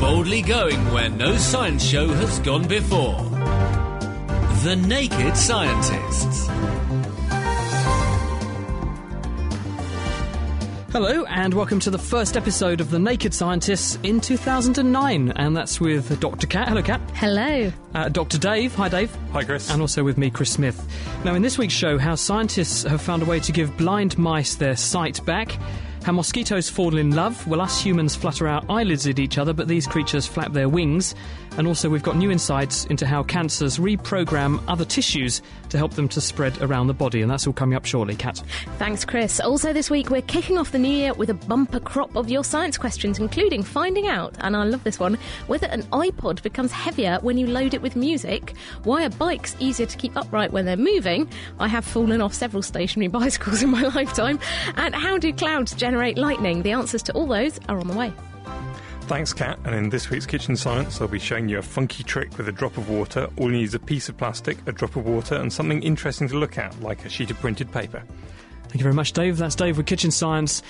Boldly going where no science show has gone before. The Naked Scientists. Hello, and welcome to the first episode of The Naked Scientists in 2009. And that's with Dr. Kat. Hello, Kat. Hello. Uh, Dr. Dave. Hi, Dave. Hi, Chris. And also with me, Chris Smith. Now, in this week's show, how scientists have found a way to give blind mice their sight back. How mosquitoes fall in love. Well, us humans flutter our eyelids at each other, but these creatures flap their wings. And also, we've got new insights into how cancers reprogram other tissues to help them to spread around the body. And that's all coming up shortly, Kat. Thanks, Chris. Also, this week we're kicking off the new year with a bumper crop of your science questions, including finding out, and I love this one, whether an iPod becomes heavier when you load it with music, why are bikes easier to keep upright when they're moving, I have fallen off several stationary bicycles in my lifetime, and how do clouds generate lightning? The answers to all those are on the way. Thanks, Kat. And in this week's Kitchen Science, I'll be showing you a funky trick with a drop of water. All you need is a piece of plastic, a drop of water, and something interesting to look at, like a sheet of printed paper. Thank you very much, Dave. That's Dave with Kitchen Science.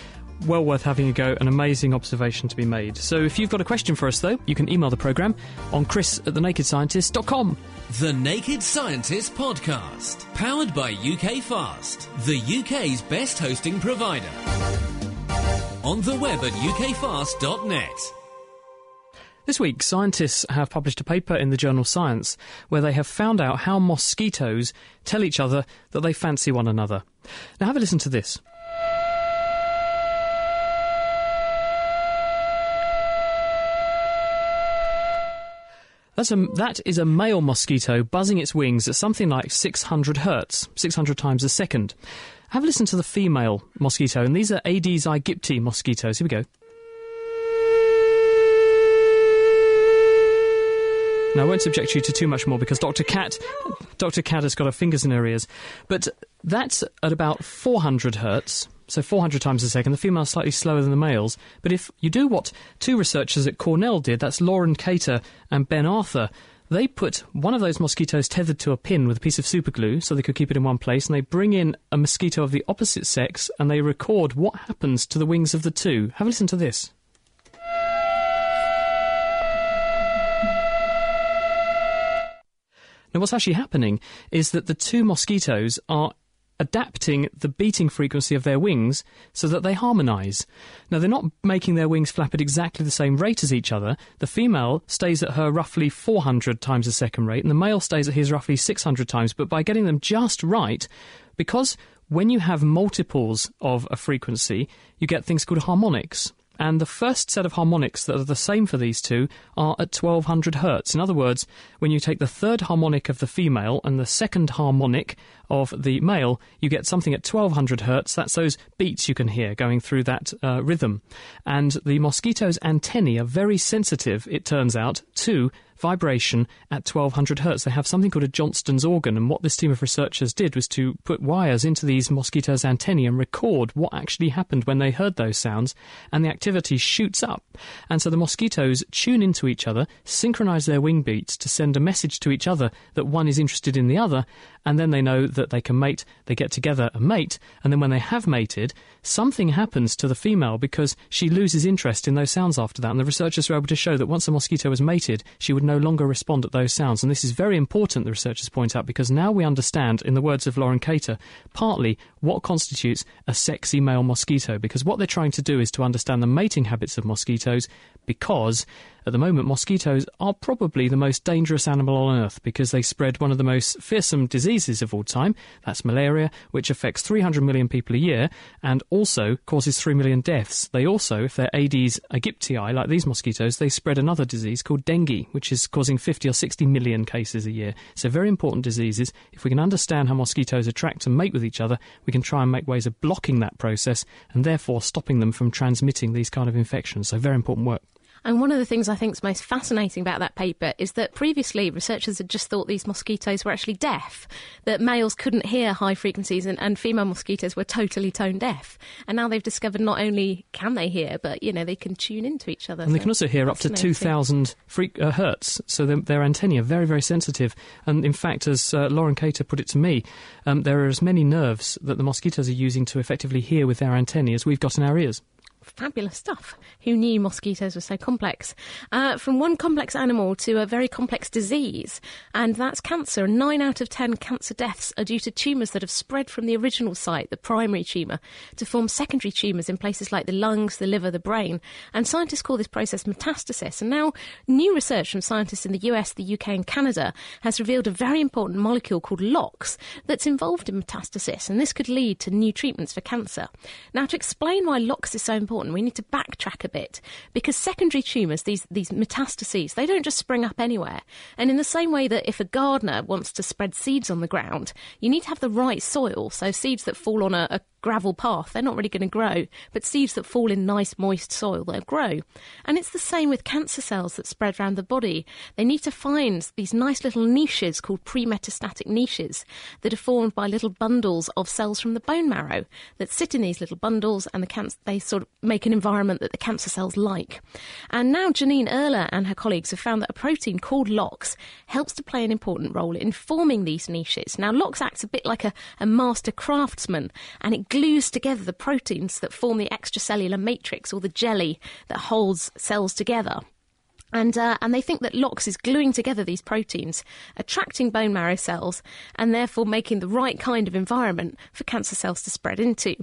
Well worth having a go, an amazing observation to be made. So if you've got a question for us, though, you can email the programme on chris at thenakedscientist.com. The Naked Scientist Podcast. Powered by UK Fast, the UK's best hosting provider. On the web at ukfast.net. This week, scientists have published a paper in the journal Science where they have found out how mosquitoes tell each other that they fancy one another. Now, have a listen to this. That's a, that is a male mosquito buzzing its wings at something like 600 hertz, 600 times a second. Have a listen to the female mosquito, and these are Aedes aegypti mosquitoes. Here we go. Now, I won't subject you to too much more because Dr. Kat, Dr. Kat has got her fingers in her ears. But that's at about 400 hertz, so 400 times a second. The female's slightly slower than the males. But if you do what two researchers at Cornell did, that's Lauren Cator and Ben Arthur, they put one of those mosquitoes tethered to a pin with a piece of superglue so they could keep it in one place, and they bring in a mosquito of the opposite sex and they record what happens to the wings of the two. Have a listen to this. Now, what's actually happening is that the two mosquitoes are adapting the beating frequency of their wings so that they harmonise. Now, they're not making their wings flap at exactly the same rate as each other. The female stays at her roughly 400 times a second rate, and the male stays at his roughly 600 times. But by getting them just right, because when you have multiples of a frequency, you get things called harmonics. And the first set of harmonics that are the same for these two are at 1200 hertz. In other words, when you take the third harmonic of the female and the second harmonic of the male, you get something at 1200 hertz. That's those beats you can hear going through that uh, rhythm. And the mosquito's antennae are very sensitive, it turns out, to vibration at 1200 hertz. They have something called a Johnston's organ, and what this team of researchers did was to put wires into these mosquitoes' antennae and record what actually happened when they heard those sounds, and the activity shoots up. And so the mosquitoes tune into each other, synchronize their wing beats to send a message to each other that one is interested in the other, and then they know that they can mate, they get together and mate, and then when they have mated, something happens to the female because she loses interest in those sounds after that. And the researchers were able to show that once a mosquito was mated, she would no longer respond at those sounds. And this is very important, the researchers point out, because now we understand, in the words of Lauren Cator, partly what constitutes a sexy male mosquito. Because what they're trying to do is to understand the mating habits of mosquitoes, because at the moment, mosquitoes are probably the most dangerous animal on Earth because they spread one of the most fearsome diseases of all time. That's malaria, which affects 300 million people a year and also causes 3 million deaths. They also, if they're Aedes aegypti, like these mosquitoes, they spread another disease called dengue, which is causing 50 or 60 million cases a year. So, very important diseases. If we can understand how mosquitoes attract and mate with each other, we can try and make ways of blocking that process and therefore stopping them from transmitting these kind of infections. So, very important work. And one of the things I think is most fascinating about that paper is that previously researchers had just thought these mosquitoes were actually deaf, that males couldn't hear high frequencies and, and female mosquitoes were totally tone deaf. And now they've discovered not only can they hear, but you know they can tune into each other. And so they can also hear up to 2,000 freak, uh, hertz, so their, their antennae are very, very sensitive. And in fact, as uh, Lauren Cator put it to me, um, there are as many nerves that the mosquitoes are using to effectively hear with their antennae as we've got in our ears. Fabulous stuff. Who knew mosquitoes were so complex? Uh, from one complex animal to a very complex disease, and that's cancer. Nine out of ten cancer deaths are due to tumours that have spread from the original site, the primary tumour, to form secondary tumours in places like the lungs, the liver, the brain. And scientists call this process metastasis. And now, new research from scientists in the US, the UK, and Canada has revealed a very important molecule called LOX that's involved in metastasis, and this could lead to new treatments for cancer. Now, to explain why LOX is so important, we need to backtrack a bit because secondary tumours, these, these metastases, they don't just spring up anywhere. And in the same way that if a gardener wants to spread seeds on the ground, you need to have the right soil. So seeds that fall on a, a gravel path, they're not really going to grow, but seeds that fall in nice, moist soil, they'll grow. And it's the same with cancer cells that spread around the body. They need to find these nice little niches called pre-metastatic niches that are formed by little bundles of cells from the bone marrow that sit in these little bundles and the cancer, they sort of make an environment that the cancer cells like. And now Janine Erler and her colleagues have found that a protein called LOX helps to play an important role in forming these niches. Now, LOX acts a bit like a, a master craftsman and it glues together the proteins that form the extracellular matrix or the jelly that holds cells together. And, uh, and they think that LOX is gluing together these proteins, attracting bone marrow cells, and therefore making the right kind of environment for cancer cells to spread into.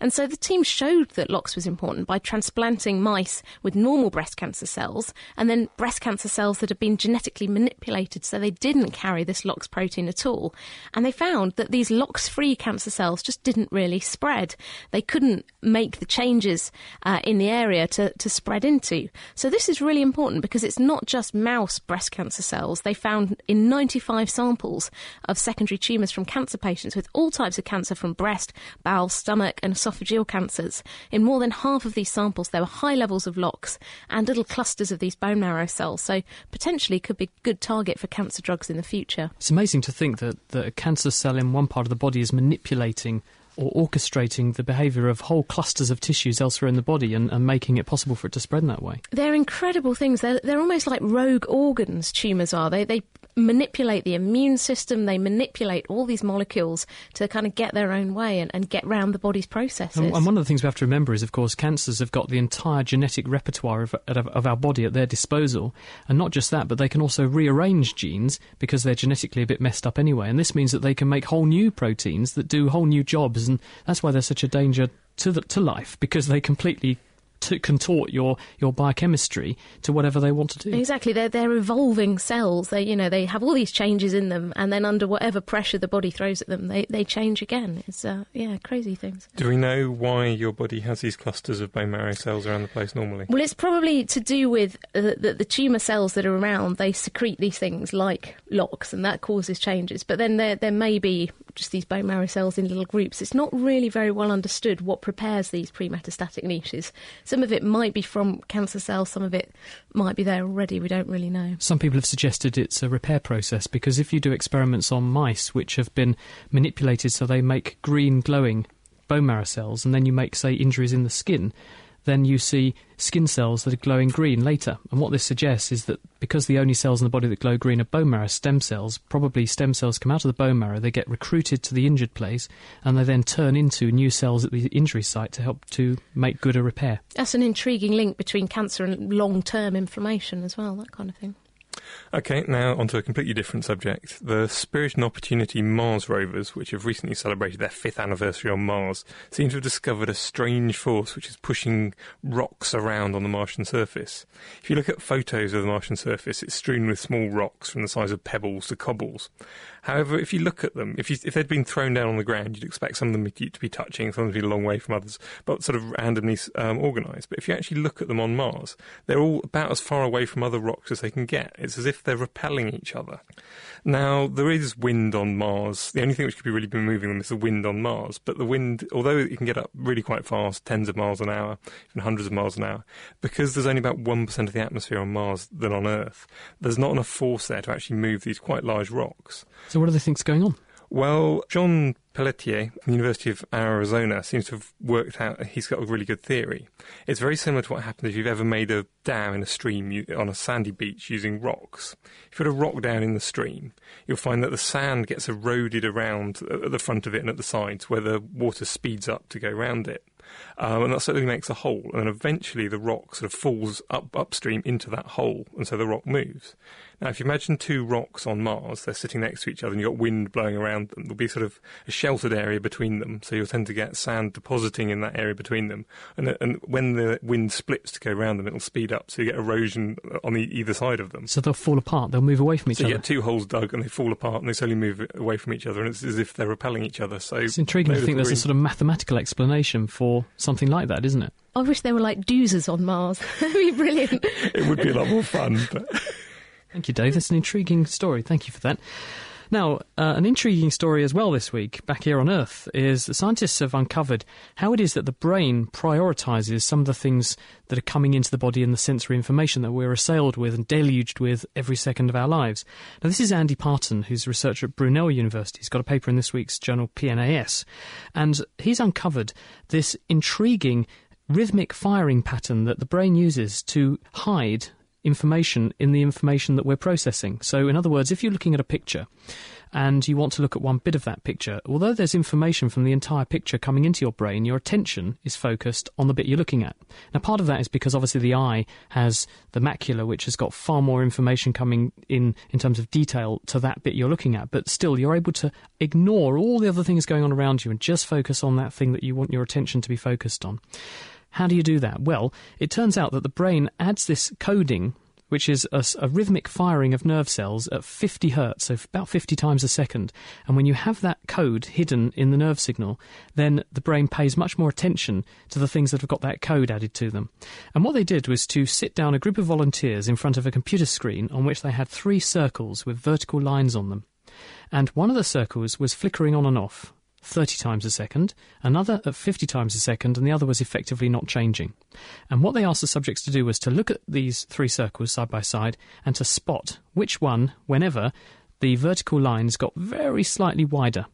And so the team showed that LOX was important by transplanting mice with normal breast cancer cells, and then breast cancer cells that had been genetically manipulated so they didn't carry this LOX protein at all. And they found that these LOX free cancer cells just didn't really spread. They couldn't make the changes uh, in the area to, to spread into. So this is really important because it's not just mouse breast cancer cells. They found in 95 samples of secondary tumours from cancer patients with all types of cancer from breast, bowel, stomach, and esophageal cancers. In more than half of these samples, there were high levels of LOX and little clusters of these bone marrow cells. So potentially could be a good target for cancer drugs in the future. It's amazing to think that, that a cancer cell in one part of the body is manipulating or orchestrating the behaviour of whole clusters of tissues elsewhere in the body and, and, making it possible for it to spread in that way. They're incredible things. They're, they're almost like rogue organs, tumours are. They, they manipulate the immune system, they manipulate all these molecules to kind of get their own way and, and get round the body's processes. And, and, one of the things we have to remember is, of course, cancers have got the entire genetic repertoire of, of, of our body at their disposal. And not just that, but they can also rearrange genes because they're genetically a bit messed up anyway. And this means that they can make whole new proteins that do whole new jobs. And that's why they're such a danger to, the, to life because they completely to contort your, your biochemistry to whatever they want to do. Exactly, they're they're evolving cells. They you know they have all these changes in them, and then under whatever pressure the body throws at them, they, they change again. It's uh, yeah, crazy things. Do we know why your body has these clusters of bone marrow cells around the place normally? Well, it's probably to do with uh, the, the tumour cells that are around. They secrete these things like LOX, and that causes changes. But then there there may be just these bone marrow cells in little groups. It's not really very well understood what prepares these pre-metastatic niches. Some of it might be from cancer cells, some of it might be there already. We don't really know. Some people have suggested it's a repair process because if you do experiments on mice which have been manipulated so they make green glowing bone marrow cells, and then you make, say, injuries in the skin, then you see skin cells that are glowing green later. And what this suggests is that because the only cells in the body that glow green are bone marrow stem cells, probably stem cells come out of the bone marrow, they get recruited to the injured place, and they then turn into new cells at the injury site to help to make good a repair. That's an intriguing link between cancer and long term inflammation as well, that kind of thing. Okay, now onto a completely different subject. The Spirit and Opportunity Mars rovers, which have recently celebrated their fifth anniversary on Mars, seem to have discovered a strange force which is pushing rocks around on the Martian surface. If you look at photos of the Martian surface, it's strewn with small rocks from the size of pebbles to cobbles. However, if you look at them, if, you, if they'd been thrown down on the ground, you'd expect some of them to be touching, some of them to be a long way from others, but sort of randomly um, organised. But if you actually look at them on Mars, they're all about as far away from other rocks as they can get. It's as if they're repelling each other. Now, there is wind on Mars. The only thing which could be really be moving them is the wind on Mars. But the wind, although it can get up really quite fast, tens of miles an hour, even hundreds of miles an hour, because there's only about 1% of the atmosphere on Mars than on Earth, there's not enough force there to actually move these quite large rocks. So, what do they think's going on? Well, John Pelletier from the University of Arizona seems to have worked out, he's got a really good theory. It's very similar to what happens if you've ever made a dam in a stream on a sandy beach using rocks. If you put a rock down in the stream, you'll find that the sand gets eroded around at the front of it and at the sides where the water speeds up to go around it. Um, and that certainly makes a hole. And then eventually the rock sort of falls up upstream into that hole, and so the rock moves. Now, if you imagine two rocks on Mars, they're sitting next to each other and you've got wind blowing around them. There'll be sort of a sheltered area between them, so you'll tend to get sand depositing in that area between them. And, and when the wind splits to go around them, it'll speed up, so you get erosion on the, either side of them. So they'll fall apart, they'll move away from each so other. you get two holes dug and they fall apart and they slowly move away from each other, and it's as if they're repelling each other. So it's intriguing to think there's a sort of mathematical explanation for something like that, isn't it? I wish there were like doozers on Mars. That'd be brilliant. it would be a lot more fun. But... Thank you, Dave. That's an intriguing story. Thank you for that. Now, uh, an intriguing story as well this week, back here on Earth, is the scientists have uncovered how it is that the brain prioritises some of the things that are coming into the body and the sensory information that we're assailed with and deluged with every second of our lives. Now, this is Andy Parton, who's a researcher at Brunel University. He's got a paper in this week's journal PNAS, and he's uncovered this intriguing rhythmic firing pattern that the brain uses to hide information in the information that we're processing. So, in other words, if you're looking at a picture and you want to look at one bit of that picture, although there's information from the entire picture coming into your brain, your attention is focused on the bit you're looking at. Now, part of that is because obviously the eye has the macula, which has got far more information coming in in terms of detail to that bit you're looking at, but still you're able to ignore all the other things going on around you and just focus on that thing that you want your attention to be focused on. How do you do that? Well, it turns out that the brain adds this coding, which is a, a, rhythmic firing of nerve cells at 50 hertz, so about 50 times a second. And when you have that code hidden in the nerve signal, then the brain pays much more attention to the things that have got that code added to them. And what they did was to sit down a group of volunteers in front of a computer screen on which they had three circles with vertical lines on them. And one of the circles was flickering on and off 30 times a second, another at 50 times a second, and the other was effectively not changing. And what they asked the subjects to do was to look at these three circles side by side and to spot which one, whenever, the vertical lines got very slightly wider.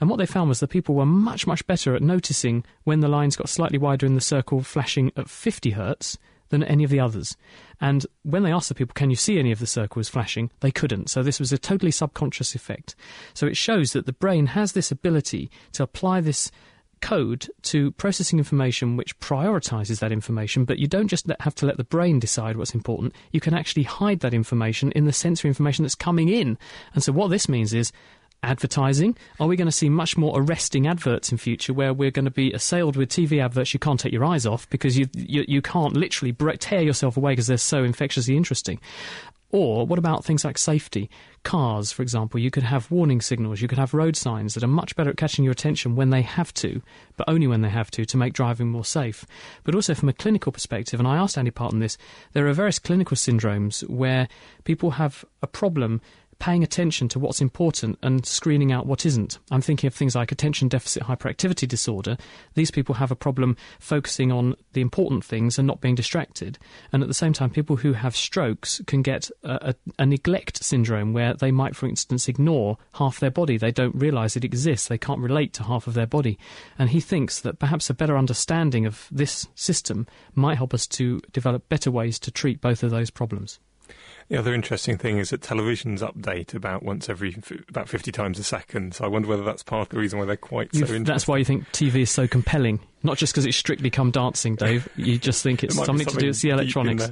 And what they found was that people were much, much better at noticing when the lines got slightly wider in the circle flashing at 50 hertz than any of the others. And when they asked the people, can you see any of the circles flashing? They couldn't. So this was a totally subconscious effect. So it shows that the brain has this ability to apply this code to processing information which prioritizes that information, but you don't just have to let the brain decide what's important. You can actually hide that information in the sensory information that's coming in. And so what this means is advertising? Are we going to see much more arresting adverts in future where we're going to be assailed with TV adverts you can't take your eyes off because you you, you can't literally tear yourself away because they're so infectiously interesting? Or what about things like safety? Cars, for example, you could have warning signals, you could have road signs that are much better at catching your attention when they have to, but only when they have to, to make driving more safe. But also from a clinical perspective, and I asked Andy Parton this, there are various clinical syndromes where people have a problem paying attention to what's important and screening out what isn't. I'm thinking of things like attention deficit hyperactivity disorder. These people have a problem focusing on the important things and not being distracted. And at the same time, people who have strokes can get a, a, a neglect syndrome where they might, for instance, ignore half their body. They don't realize it exists. They can't relate to half of their body. And he thinks that perhaps a better understanding of this system might help us to develop better ways to treat both of those problems. The other interesting thing is that televisions update about once every about 50 times a second. So I wonder whether that's part of the reason why they're quite You've, so interesting. That's why you think TV is so compelling. Not just because it's strictly come dancing, Dave. You just think it's something, something, to do with the electronics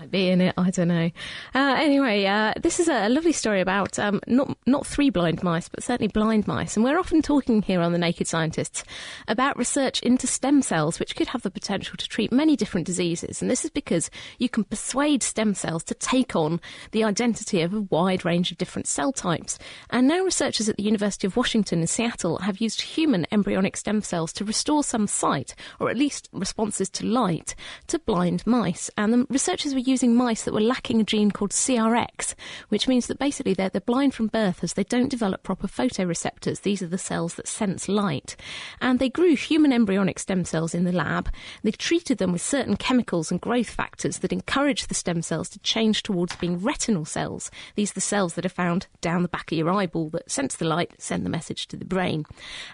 might be in it. I don't know. Uh, anyway, uh, this is a, lovely story about um, not not three blind mice, but certainly blind mice. And we're often talking here on the Naked Scientists about research into stem cells, which could have the potential to treat many different diseases. And this is because you can persuade stem cells to take on the identity of a wide range of different cell types. And now researchers at the University of Washington in Seattle have used human embryonic stem cells to restore some sight, or at least responses to light, to blind mice. And the researchers were using mice that were lacking a gene called CRX, which means that basically they're, they're blind from birth as they don't develop proper photoreceptors. These are the cells that sense light. And they grew human embryonic stem cells in the lab. They treated them with certain chemicals and growth factors that encourage the stem cells to change towards being retinal cells. These are the cells that are found down the back of your eyeball that sense the light, send the message to the brain.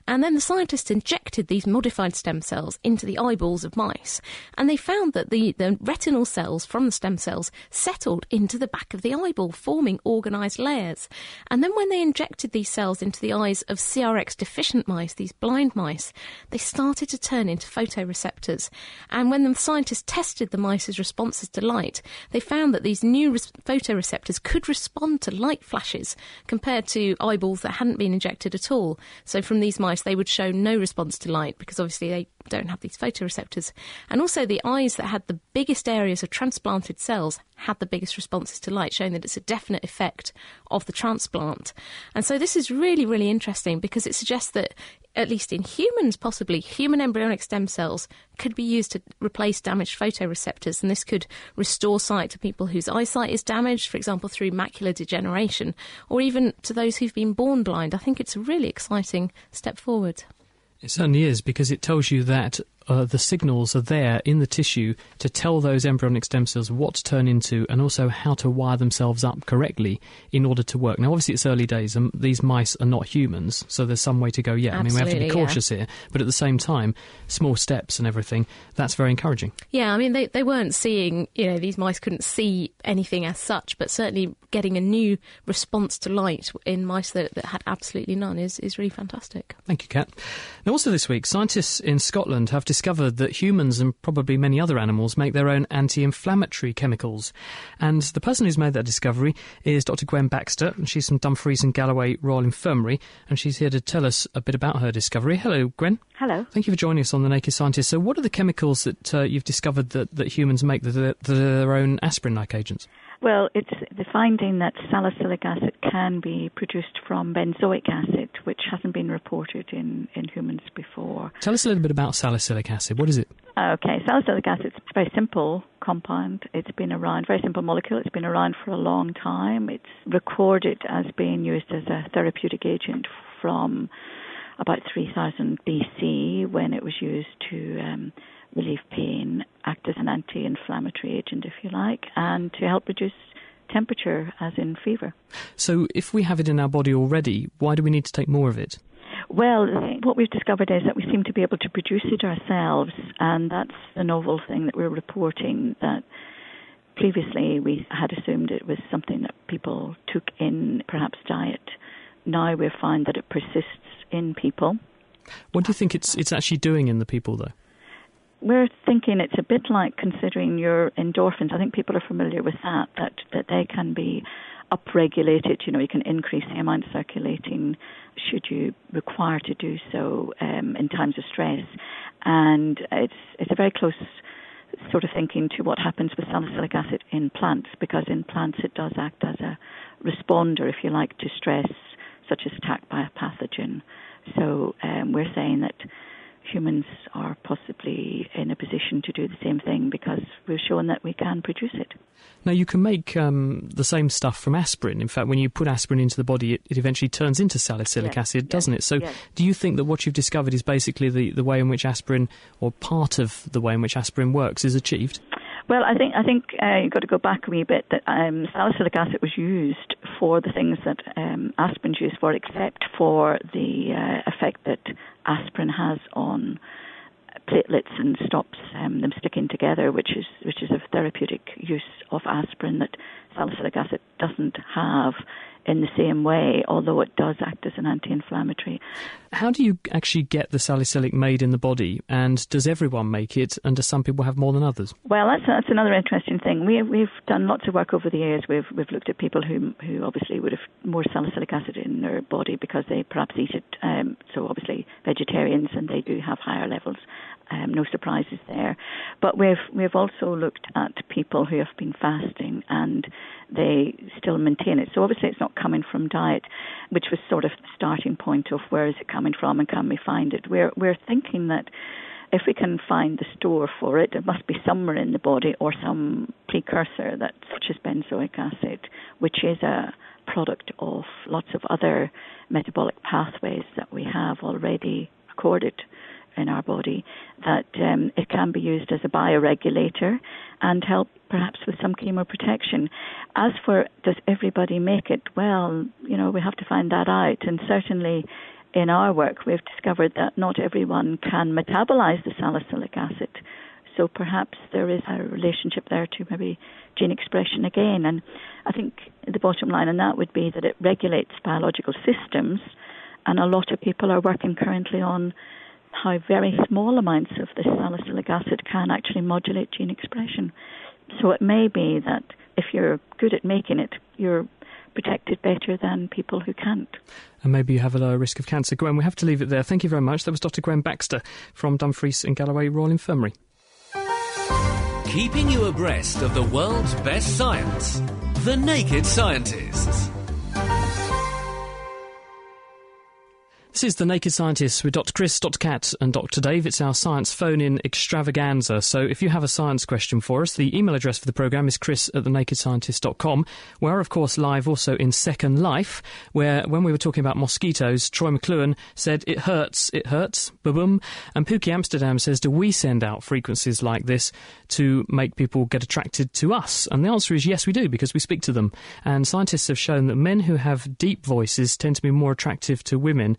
And then the scientists injected these modified stem cells into the eyeballs of mice, and they found that the, the retinal cells from the stem cells settled into the back of the eyeball, forming organised layers. And then when they injected these cells into the eyes of CRX deficient mice, these blind mice, they started to turn into photoreceptors. And when the scientists tested the mice's responses to light, they found that these new res- photoreceptors could respond to light flashes compared to eyeballs that hadn't been injected at all. So from these mice, they would show no response to light because obviously they don't have these photoreceptors. And also, the eyes that had the biggest areas of transplanted cells had the biggest responses to light, showing that it's a definite effect of the transplant. And so, this is really, really interesting because it suggests that at least in humans, possibly, human embryonic stem cells could be used to replace damaged photoreceptors, and this could restore sight to people whose eyesight is damaged, for example, through macular degeneration, or even to those who've been born blind. I think it's a really exciting step forward. It certainly is because it tells you that uh, the signals are there in the tissue to tell those embryonic stem cells what to turn into and also how to wire themselves up correctly in order to work. Now, obviously, it's early days and these mice are not humans, so there's some way to go yet. Absolutely, I mean, we have to be cautious yeah. here, but at the same time, small steps and everything, that's very encouraging. Yeah, I mean, they, they weren't seeing, you know, these mice couldn't see anything as such, but certainly getting a new response to light in mice that, that had absolutely none is, is really fantastic. Thank you, Kat. Now, also this week, scientists in Scotland have discovered that humans and probably many other animals make their own anti inflammatory chemicals. And the person who's made that discovery is Dr. Gwen Baxter, and she's from Dumfries and Galloway Royal Infirmary, and she's here to tell us a bit about her discovery. Hello, Gwen. Hello. Thank you for joining us on The Naked Scientist. So, what are the chemicals that uh, you've discovered that, that humans make that are, that are their own aspirin like agents? Well, it's the finding that salicylic acid can be produced from benzoic acid, which hasn't been reported in, in humans before. Tell us a little bit about salicylic acid. What is it? Okay, salicylic acid is a very simple compound. It's been around, very simple molecule. It's been around for a long time. It's recorded as being used as a therapeutic agent from about 3000 BC when it was used to um, relieve pain, act as an anti inflammatory agent, if you like, and to help reduce temperature, as in fever. So, if we have it in our body already, why do we need to take more of it? Well, what we've discovered is that we seem to be able to produce it ourselves, and that's the novel thing that we're reporting that previously we had assumed it was something that people took in perhaps diet. Now we find that it persists in people. What do you think it's it's actually doing in the people, though? We're thinking it's a bit like considering your endorphins. I think people are familiar with that, that, that they can be upregulated. You know, you can increase the amount circulating should you require to do so um, in times of stress. And it's, it's a very close sort of thinking to what happens with salicylic acid in plants, because in plants it does act as a responder, if you like, to stress, such as attack by a pathogen. So um, we're saying that humans are possibly in a position to do the same thing because we've shown that we can produce it. Now, you can make um, the same stuff from aspirin. In fact, when you put aspirin into the body, it, it eventually turns into salicylic Yes, acid, yes, doesn't it? So, yes. do you think that what you've discovered is basically the, the way in which aspirin, or part of the way in which aspirin works, is achieved? Well, I think I think uh, you've got to go back a wee bit. That um, salicylic acid was used for the things that um, aspirin's used for, except for the uh, effect that aspirin has on platelets and stops um, them sticking together, which is which is a therapeutic use of aspirin that salicylic acid doesn't have in the same way, although it does act as an anti-inflammatory. How do you actually get the salicylic made in the body? And does everyone make it? And do some people have more than others? Well, that's that's another interesting thing. We we've done lots of work over the years. We've we've looked at people who who obviously would have more salicylic acid in their body because they perhaps eat it. Um, so obviously vegetarians and they do have higher levels. Um, no surprises there. But we've we've also looked at people who have been fasting and they still maintain it. So obviously it's not coming from diet, which was sort of the starting point of where is it coming from and can we find it. We're we're thinking that if we can find the store for it, it must be somewhere in the body or some precursor that, such as benzoic acid, which is a product of lots of other metabolic pathways that we have already recorded in our body, that um, it can be used as a bioregulator and help perhaps with some chemoprotection. As for does everybody make it? Well, you know, we have to find that out. And certainly in our work, we've discovered that not everyone can metabolize the salicylic acid. So perhaps there is a relationship there to maybe gene expression again. And I think the bottom line on that would be that it regulates biological systems, and a lot of people are working currently on how very small amounts of this salicylic acid can actually modulate gene expression. So it may be that if you're good at making it, you're protected better than people who can't. And maybe you have a lower risk of cancer. Gwen, we have to leave it there. Thank you very much. That was Dr. Gwen Baxter from Dumfries and Galloway Royal Infirmary. Keeping you abreast of the world's best science. The Naked Scientists. This is The Naked Scientists with Dr. Chris, Dr. Kat, and Dr. Dave. It's our science phone in extravaganza. So if you have a science question for us, the email address for the programme is chris at thenakedscientist.com. We're, of course, live also in Second Life, where when we were talking about mosquitoes, Troy McLuhan said, It hurts, it hurts, boom. And Pookie Amsterdam says, Do we send out frequencies like this to make people get attracted to us? And the answer is yes, we do, because we speak to them. And scientists have shown that men who have deep voices tend to be more attractive to women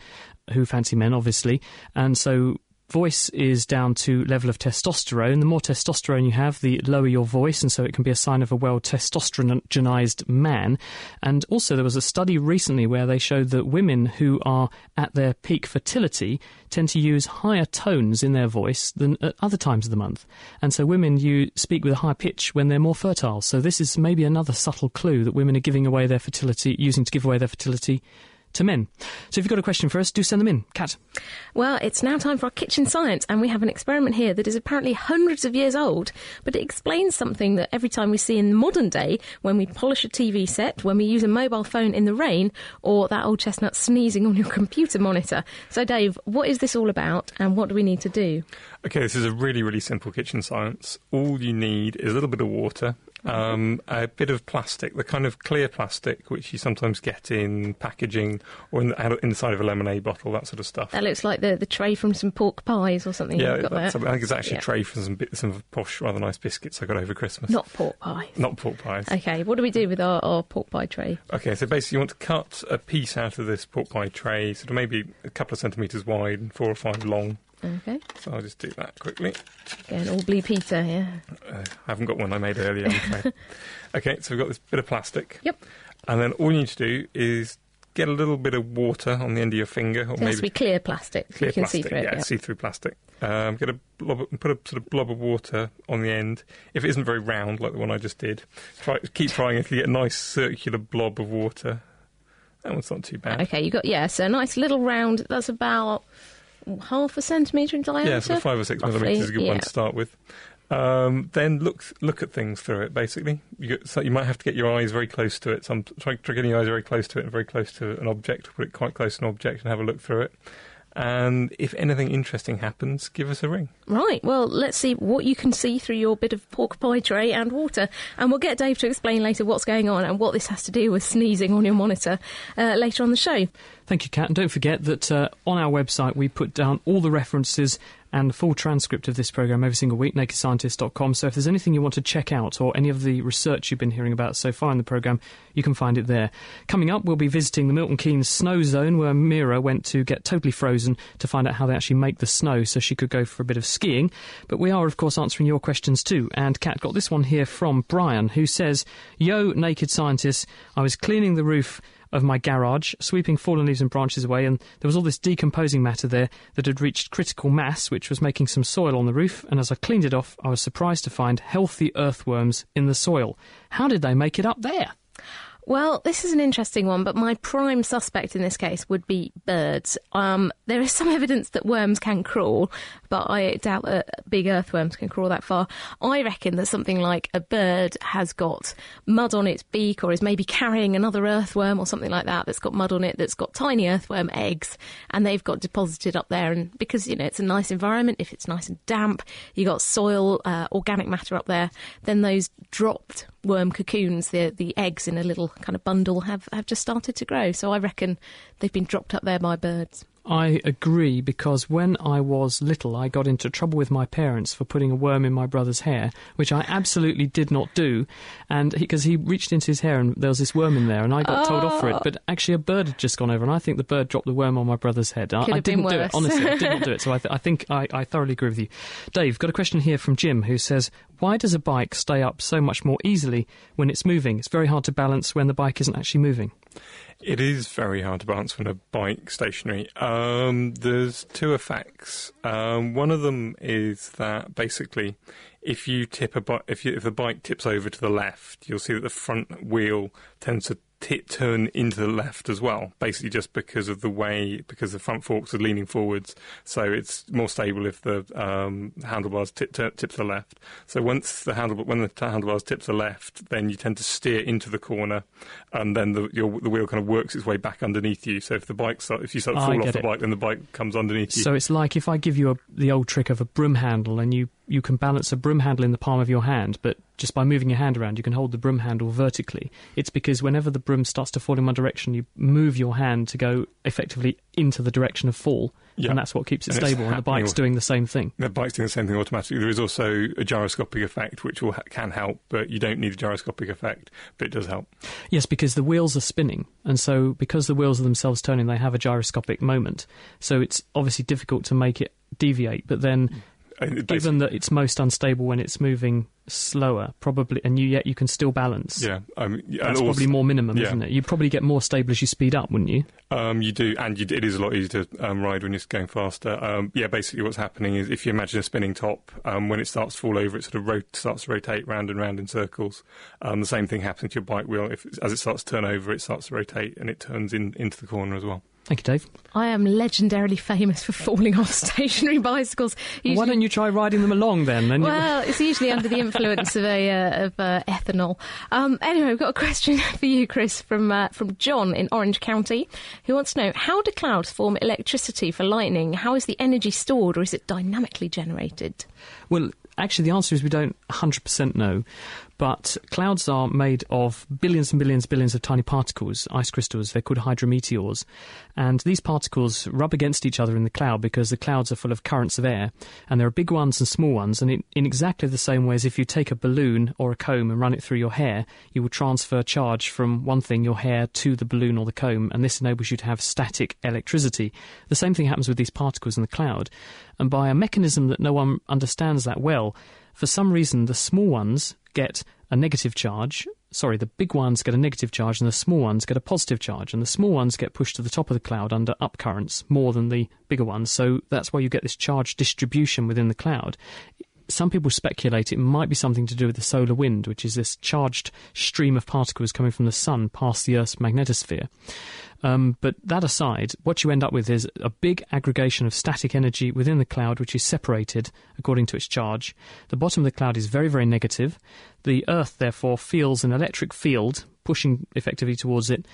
who fancy men, obviously. And so voice is down to level of testosterone. The more testosterone you have, the lower your voice, and so it can be a sign of a well testosteronized man. And also, there was a study recently where they showed that women who are at their peak fertility tend to use higher tones in their voice than at other times of the month. And so, women you speak with a high pitch when they're more fertile. So, this is maybe another subtle clue that women are giving away their fertility, using to give away their fertility to men. So if you've got a question for us, do send them in. Kat. Well, it's now time for our kitchen science, and we have an experiment here that is apparently hundreds of years old, but it explains something that every time we see in the modern day when we polish a TV set, when we use a mobile phone in the rain, or that old chestnut sneezing on your computer monitor. So, Dave, what is this all about, and what do we need to do? Okay, this is a really, really simple kitchen science. All you need is a little bit of water, um, a bit of plastic, the kind of clear plastic which you sometimes get in packaging or in the, inside of a lemonade bottle, that sort of stuff. That looks like the, the tray from some pork pies or something. Yeah, got that's, there. I think it's actually Yeah. a tray from some, some posh, rather nice biscuits I got over Christmas. Not pork pies. Not pork pies. Okay, what do we do with our, our pork pie tray? Okay, so basically you want to cut a piece out of this pork pie tray, sort of maybe a couple of centimetres wide and four or five long. Okay, So I'll just do that quickly. again, all blue Peter here. Uh, I haven't got one I made earlier. I'm okay, so we've got this bit of plastic. Yep. And then all you need to do is get a little bit of water on the end of your finger, or maybe be clear plastic. clear you can plastic. see through it. yeah, yeah. see-through plastic. Um, get a blob, put a sort of blob of water on the end. If it isn't very round, like the one I just did, try keep trying until you get a nice circular blob of water. That one's not too bad. Okay, you got yeah, so a nice little round. That's about half a centimetre in diameter. Yeah, sort of five or six roughly, millimetres is a good one to start with. Um, then look look at things through it. Basically, you, get, so you might have to get your eyes very close to it. Some try, try getting your eyes very close to it and very close to an object. Put it quite close to an object and have a look through it. And if anything interesting happens, give us a ring. Right, well, let's see what you can see through your bit of pork pie tray and water. And we'll get Dave to explain later what's going on and what this has to do with sneezing on your monitor uh, later on the show. Thank you, Kat. And don't forget that uh, on our website we put down all the references and the full transcript of this programme every single week, nakedscientist.com. So if there's anything you want to check out or any of the research you've been hearing about so far in the programme, you can find it there. Coming up, we'll be visiting the Milton Keynes Snozone where Meera went to get totally frozen to find out how they actually make the snow so she could go for a bit of skiing. But we are, of course, answering your questions too. And Kat got this one here from Brian who says, Yo, naked scientists, I was cleaning the roof of my garage, sweeping fallen leaves and branches away, and there was all this decomposing matter there that had reached critical mass, which was making some soil on the roof. And as I cleaned it off, I was surprised to find healthy earthworms in the soil. How did they make it up there? Well, this is an interesting one, but my prime suspect in this case would be birds. Um, there is some evidence that worms can crawl, but I doubt that big earthworms can crawl that far. I reckon that something like a bird has got mud on its beak or is maybe carrying another earthworm or something like that that's got mud on it that's got tiny earthworm eggs and they've got deposited up there. And because, you know, it's a nice environment, if it's nice and damp, you've got soil, uh, organic matter up there, then those dropped worm cocoons, the the eggs in a little kind of bundle, have, have just started to grow. So I reckon they've been dropped up there by birds. I agree because when I was little, I got into trouble with my parents for putting a worm in my brother's hair, which I absolutely did not do. And because he, he, reached into his hair and there was this worm in there, and I got oh. told off for it. Oh. But actually, a bird had just gone over, and I think the bird dropped the worm on my brother's head. I, I didn't do it, honestly. I did not do it. So I, th- I think I, I thoroughly agree with you. Dave, got a question here from Jim who says, Why does a bike stay up so much more easily when it's moving? It's very hard to balance when the bike isn't actually moving. It is very hard to balance when a bike stationary. Um, there's two effects. Um, one of them is that basically, if you tip a bi- if you, if the bike tips over to the left, you'll see that the front wheel tends to t- turn into the left as well, basically just because of the way, because the front forks are leaning forwards. So it's more stable if the um, handlebars tip, tip, tip to the left. So once the handle, when the handlebars tip to the left, then you tend to steer into the corner, and then the, your, the wheel kind of works its way back underneath you. So if the bike start, if you start to fall off the it. bike, then the bike comes underneath you. So it's like if I give you a, the old trick of a broom handle and you you can balance a broom handle in the palm of your hand, but just by moving your hand around, you can hold the broom handle vertically. It's because whenever the broom starts to fall in one direction, you move your hand to go effectively into the direction of fall, yeah. and that's what keeps it and stable. And the bike's doing the same thing. The bike's doing the same thing automatically. There is also a gyroscopic effect, which will, can help, but you don't need a gyroscopic effect, but it does help. Yes, because the wheels are spinning, and so because the wheels are themselves turning, they have a gyroscopic moment. So it's obviously difficult to make it deviate, but then mm. Given that it's most unstable when it's moving slower, probably, and you yet you can still balance. Yeah, um, that's probably more minimum, yeah. isn't it? You probably get more stable as you speed up, wouldn't you? Um, you do, and you, it is a lot easier to um, ride when you're going faster. Um, yeah, basically, what's happening is if you imagine a spinning top, um, when it starts to fall over, it sort of rot- starts to rotate round and round in circles. Um, the same thing happens to your bike wheel. If as it starts to turn over, it starts to rotate and it turns in into the corner as well. Thank you, Dave. I am legendarily famous for falling off stationary bicycles. Usually, Why don't you try riding them along then? then well, it's usually under the influence of a uh, of uh, ethanol. Um, anyway, we've got a question for you, Chris, from uh, from John in Orange County, who wants to know how do clouds form electricity for lightning? How is the energy stored, or is it dynamically generated? Well, actually, the answer is we don't 100% know. But clouds are made of billions and billions, billions of tiny particles, ice crystals. They're called hydrometeors. And these particles rub against each other in the cloud because the clouds are full of currents of air. And there are big ones and small ones. And in, in exactly the same way as if you take a balloon or a comb and run it through your hair, you will transfer charge from one thing, your hair, to the balloon or the comb. And this enables you to have static electricity. The same thing happens with these particles in the cloud. And by a mechanism that no one understands that well, for some reason, the small ones get a negative charge. Sorry, the big ones get a negative charge and the small ones get a positive charge. And the small ones get pushed to the top of the cloud under up currents more than the bigger ones. So that's why you get this charge distribution within the cloud. Some people speculate it might be something to do with the solar wind, which is this charged stream of particles coming from the sun past the Earth's magnetosphere. Um, but that aside, what you end up with is a big aggregation of static energy within the cloud, which is separated according to its charge. The bottom of the cloud is very, very negative. The Earth, therefore, feels an electric field pushing effectively towards it,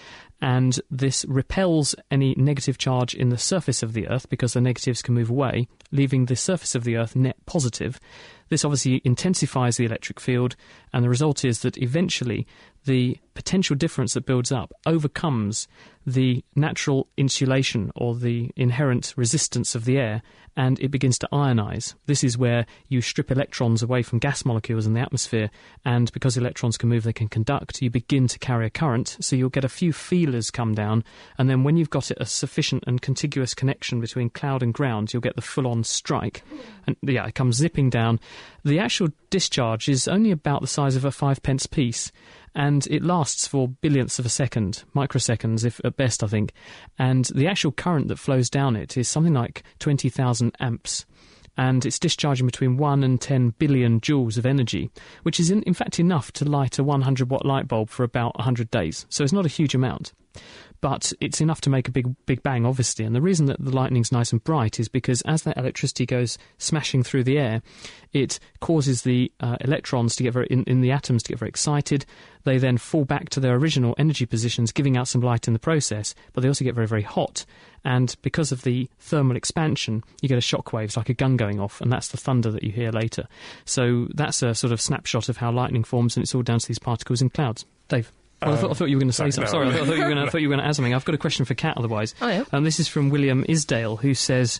and this repels any negative charge in the surface of the Earth because the negatives can move away, leaving the surface of the Earth net positive. This obviously intensifies the electric field, and the result is that eventually the potential difference that builds up overcomes the natural insulation or the inherent resistance of the air and it begins to ionize. This is where you strip electrons away from gas molecules in the atmosphere, and because electrons can move, they can conduct. You begin to carry a current, so you'll get a few feelers come down, and then when you've got it a sufficient and contiguous connection between cloud and ground, you'll get the full on strike. And yeah, it comes zipping down. The actual discharge is only about the size of a five pence piece and it lasts for billionths of a second, microseconds if at best, I think. And the actual current that flows down it is something like 20,000 amps and it's discharging between 1 and 10 billion joules of energy, which is in, in fact enough to light a 100 watt light bulb for about 100 days. So it's not a huge amount but it's enough to make a big big bang, obviously. And the reason that the lightning's nice and bright is because as that electricity goes smashing through the air, it causes the uh, electrons to get very in, in the atoms to get very excited. They then fall back to their original energy positions, giving out some light in the process. But they also get very very hot, and because of the thermal expansion, you get a shock wave, like a gun going off, and that's the thunder that you hear later. So that's a sort of snapshot of how lightning forms, and it's all down to these particles in clouds. Dave. Well, I, thought, I thought you were going to say something. Sorry, I thought, I thought you were going to add something. I've got a question for Kat. Otherwise, Oh, yeah. um, this is from William Isdale, who says,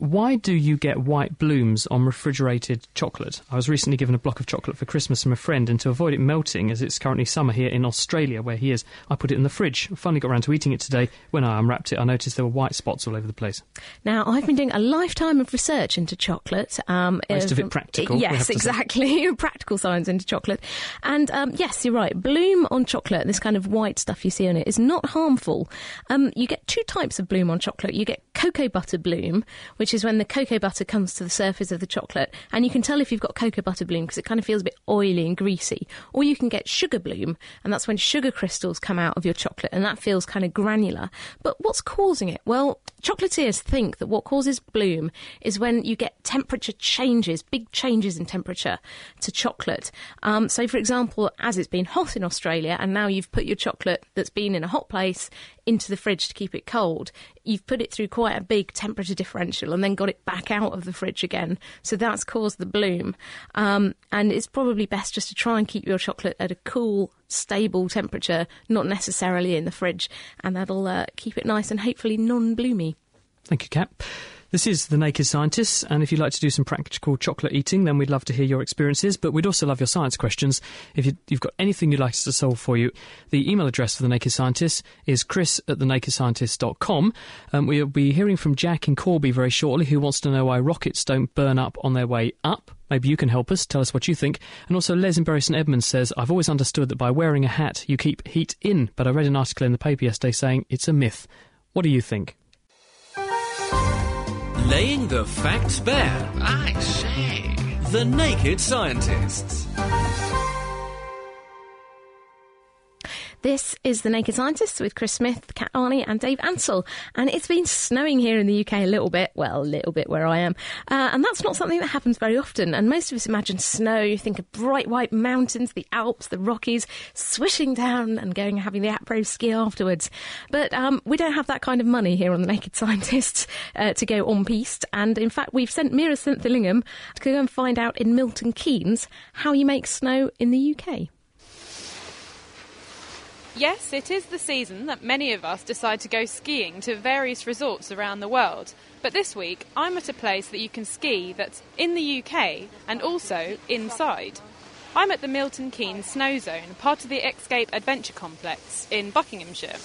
"Why do you get white blooms on refrigerated chocolate? I was recently given a block of chocolate for Christmas from a friend, and to avoid it melting, as it's currently summer here in Australia, where he is, I put it in the fridge. I finally got around to eating it today. When I unwrapped it, I noticed there were white spots all over the place. Now, I've been doing a lifetime of research into chocolate. Um, Most of it practical, Yes, exactly. practical science into chocolate. And um, yes, you're right. Bloom on chocolate, this kind of white stuff you see on it, is not harmful. Um, you get two types of bloom on chocolate. You get cocoa butter bloom, which is when the cocoa butter comes to the surface of the chocolate. And you can tell if you've got cocoa butter bloom because it kind of feels a bit oily and greasy. Or you can get sugar bloom, and that's when sugar crystals come out of your chocolate, and that feels kind of granular. But what's causing it? Well, chocolatiers think that what causes bloom is when you get temperature changes, big changes in temperature to chocolate. Um, so, for example, as it's been hot in Australia, and now you've put your chocolate that's been in a hot place into the fridge to keep it cold, you've put it through quite a big temperature differential and then got it back out of the fridge again. So that's caused the bloom. Um, and it's probably best just to try and keep your chocolate at a cool, stable temperature, not necessarily in the fridge, and that'll uh, keep it nice and hopefully non bloomy. Thank you, Kat. This is The Naked Scientists, and if you'd like to do some practical chocolate eating, then we'd love to hear your experiences, but we'd also love your science questions. If you, you've got anything you'd like us to solve for you, the email address for The Naked Scientists is chris at thenakedscientist.com. Um, we'll be hearing from Jack in Corby very shortly, who wants to know why rockets don't burn up on their way up. Maybe you can help us. Tell us what you think. And also, Les in Bury St Edmunds says, I've always understood that by wearing a hat, you keep heat in, but I read an article in the paper yesterday saying it's a myth. What do you think? Laying the facts bare. I say. The Naked Scientists. This is The Naked Scientists with Chris Smith, Kat Arney, and Dave Ansell. And it's been snowing here in the UK a little bit. Well, a little bit where I am. Uh, and that's not something that happens very often. And most of us imagine snow. You think of bright white mountains, the Alps, the Rockies, swishing down and going and having the après ski afterwards. But um, we don't have that kind of money here on The Naked Scientists uh, to go on piste. And in fact, we've sent Meera Senthilingam to go and find out in Milton Keynes how you make snow in the UK. Yes, it is the season that many of us decide to go skiing to various resorts around the world. But this week, I'm at a place that you can ski that's in the UK and also inside. I'm at the Milton Keynes Snozone, part of the Xscape Adventure Complex in Buckinghamshire.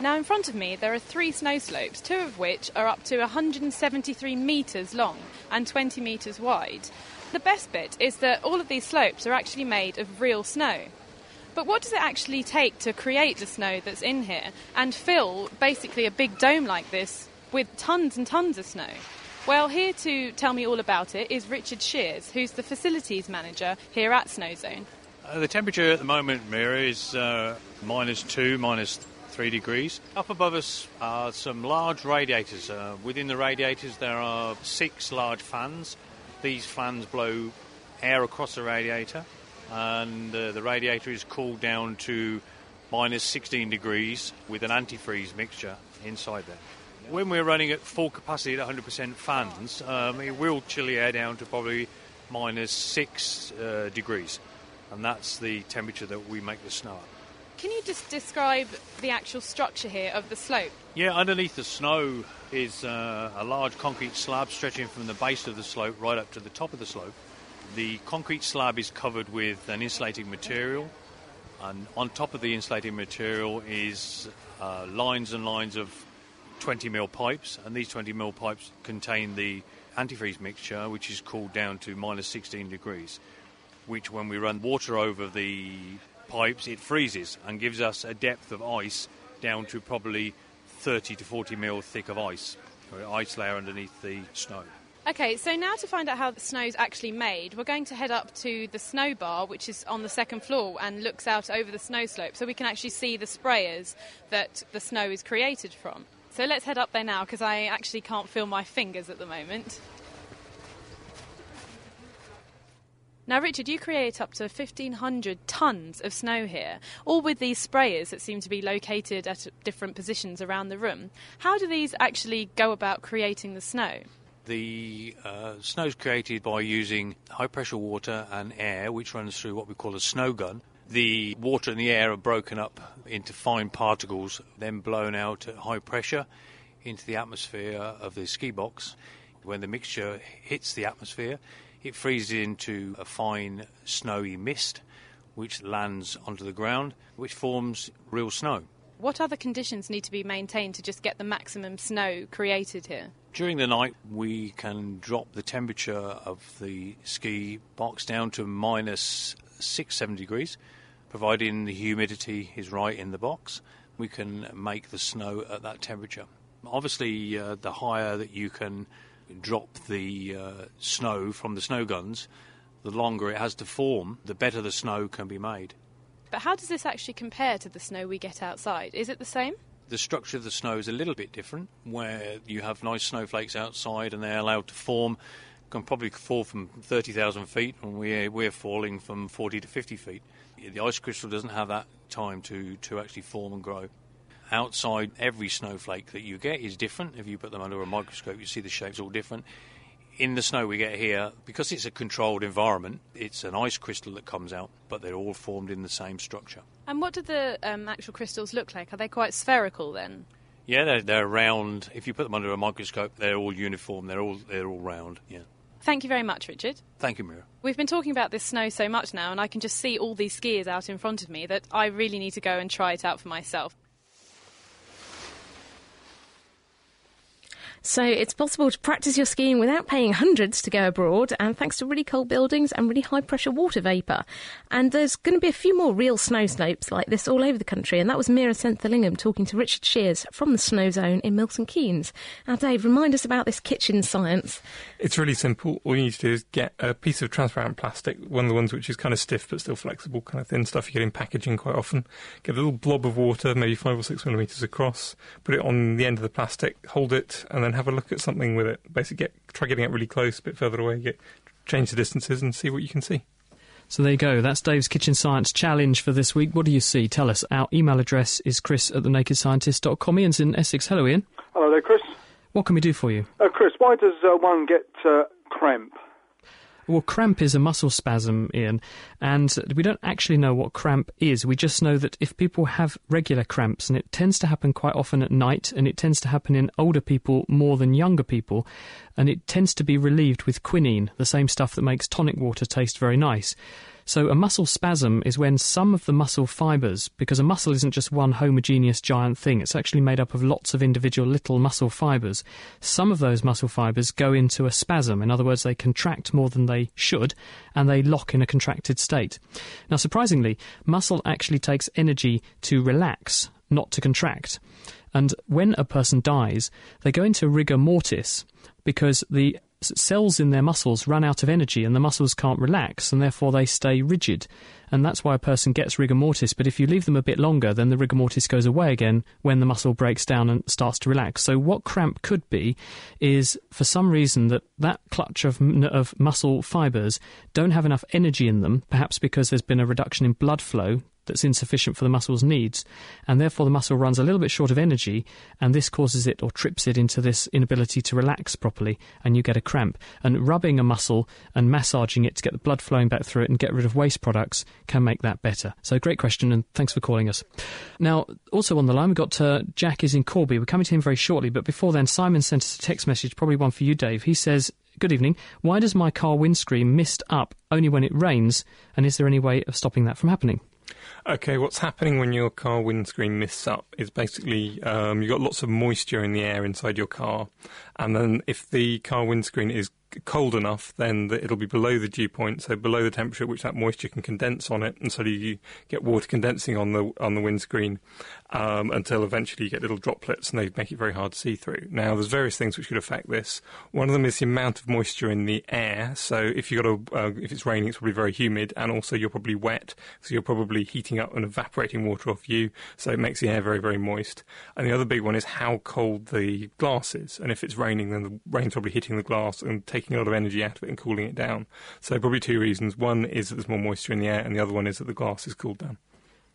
Now, in front of me, there are three snow slopes, two of which are up to 173 metres long and 20 metres wide. The best bit is that all of these slopes are actually made of real snow. But what does it actually take to create the snow that's in here and fill basically a big dome like this with tons and tons of snow? Well, here to tell me all about it is Richard Shears, who's the facilities manager here at Snozone. Uh, the temperature at the moment, Meera, is uh, minus two, minus three degrees. Up above us are some large radiators. Uh, within the radiators, there are six large fans. These fans blow air across the radiator, and uh, the radiator is cooled down to minus 16 degrees with an antifreeze mixture inside there. When we're running at full capacity at 100% fans, um, it will chill the air down to probably minus six uh, degrees, and that's the temperature that we make the snow at. Can you just describe the actual structure here of the slope? Yeah, underneath the snow is uh, a large concrete slab stretching from the base of the slope right up to the top of the slope. The concrete slab is covered with an insulating material, and on top of the insulating material is uh, lines and lines of 20 mil pipes, and these 20 mil pipes contain the antifreeze mixture, which is cooled down to minus 16 degrees. Which, when we run water over the pipes, it freezes and gives us a depth of ice down to probably 30 to 40 mil thick of ice, or ice layer underneath the snow. Okay, so now to find out how the snow's actually made, we're going to head up to the snow bar, which is on the second floor and looks out over the snow slope, so we can actually see the sprayers that the snow is created from. So let's head up there now because I actually can't feel my fingers at the moment. Now, Richard, you create up to 1,500 tonnes of snow here, all with these sprayers that seem to be located at different positions around the room. How do these actually go about creating the snow? The uh, snow is created by using high pressure water and air, which runs through what we call a snow gun. The water and the air are broken up into fine particles, then blown out at high pressure into the atmosphere of the ski box. When the mixture hits the atmosphere, it freezes into a fine snowy mist, which lands onto the ground, which forms real snow. What other conditions need to be maintained to just get the maximum snow created here? During the night, we can drop the temperature of the ski box down to minus six, seven degrees, providing the humidity is right in the box. We can make the snow at that temperature. Obviously, uh, the higher that you can drop the uh, snow from the snow guns, the longer it has to form, the better the snow can be made. But how does this actually compare to the snow we get outside? Is it the same? The structure of the snow is a little bit different, where you have nice snowflakes outside and they're allowed to form. Can probably fall from 30,000 feet, and we're, we're falling from 40 to 50 feet. The ice crystal doesn't have that time to, to actually form and grow. Outside, every snowflake that you get is different. If you put them under a microscope, you see the shapes all different in the snow we get here, because it's a controlled environment, it's an ice crystal that comes out, but they're all formed in the same structure. And what do the um, actual crystals look like? Are they quite spherical then? Yeah, they're, they're round. If you put them under a microscope, they're all uniform. They're all they're all round. Yeah. Thank you very much, Richard. Thank you, Meera. We've been talking about this snow so much now, and I can just see all these skiers out in front of me that I really need to go and try it out for myself. So it's possible to practice your skiing without paying hundreds to go abroad, and thanks to really cold buildings and really high pressure water vapour. And there's going to be a few more real snow slopes like this all over the country, and that was Meera Senthilingam talking to Richard Shears from the Snozone in Milton Keynes. Now, Dave, remind us about this kitchen science. It's really simple. All you need to do is get a piece of transparent plastic, one of the ones which is kind of stiff but still flexible, kind of thin stuff you get in packaging quite often. Get a little blob of water, maybe five or six millimetres across, put it on the end of the plastic, hold it, and then and have a look at something with it. Basically, get try getting it really close, a bit further away, get change the distances, and see what you can see. So there you go. That's Dave's Kitchen Science Challenge for this week. What do you see? Tell us. Our email address is chris at thenakedscientist.com. Ian's in Essex. Hello, Ian. Hello there, Chris. What can we do for you? Uh, Chris, why does uh, one get uh, cramp? Well, cramp is a muscle spasm, Ian, and we don't actually know what cramp is. We just know that if people have regular cramps, and it tends to happen quite often at night, and it tends to happen in older people more than younger people, and it tends to be relieved with quinine, the same stuff that makes tonic water taste very nice. So, a muscle spasm is when some of the muscle fibres, because a muscle isn't just one homogeneous giant thing, it's actually made up of lots of individual little muscle fibres. Some of those muscle fibres go into a spasm. In other words, they contract more than they should and they lock in a contracted state. Now, surprisingly, muscle actually takes energy to relax, not to contract. And when a person dies, they go into rigor mortis because the cells in their muscles run out of energy and the muscles can't relax and therefore they stay rigid. And that's why a person gets rigor mortis. But if you leave them a bit longer, then the rigor mortis goes away again when the muscle breaks down and starts to relax. So what cramp could be is for some reason that that clutch of, of muscle fibers don't have enough energy in them, perhaps because there's been a reduction in blood flow that's insufficient for the muscle's needs, and therefore the muscle runs a little bit short of energy, and this causes it or trips it into this inability to relax properly, and you get a cramp. And rubbing a muscle and massaging it to get the blood flowing back through it and get rid of waste products can make that better. So, great question, and thanks for calling us. Now, also on the line, we've got uh, Jack is in Corby. We're coming to him very shortly, but before then, Simon sent us a text message, probably one for you, Dave. He says, Good evening. Why does my car windscreen mist up only when it rains, and is there any way of stopping that from happening? Okay, what's happening when your car windscreen mists up is basically um, you've got lots of moisture in the air inside your car, and then if the car windscreen is cold enough, then that it'll be below the dew point, so below the temperature at which that moisture can condense on it, and so you get water condensing on the on the windscreen um, until eventually you get little droplets, and they make it very hard to see through. Now, there's various things which could affect this. One of them is the amount of moisture in the air. So if you got a uh, if it's raining, it's probably very humid, and also you're probably wet, so you're probably heating up and evaporating water off you, so it makes the air very very moist. And the other big one is how cold the glass is, and if it's raining, then the rain's probably hitting the glass and taking a lot of energy out of it and cooling it down. So probably two reasons. One is that there's more moisture in the air, and the other one is that the glass is cooled down.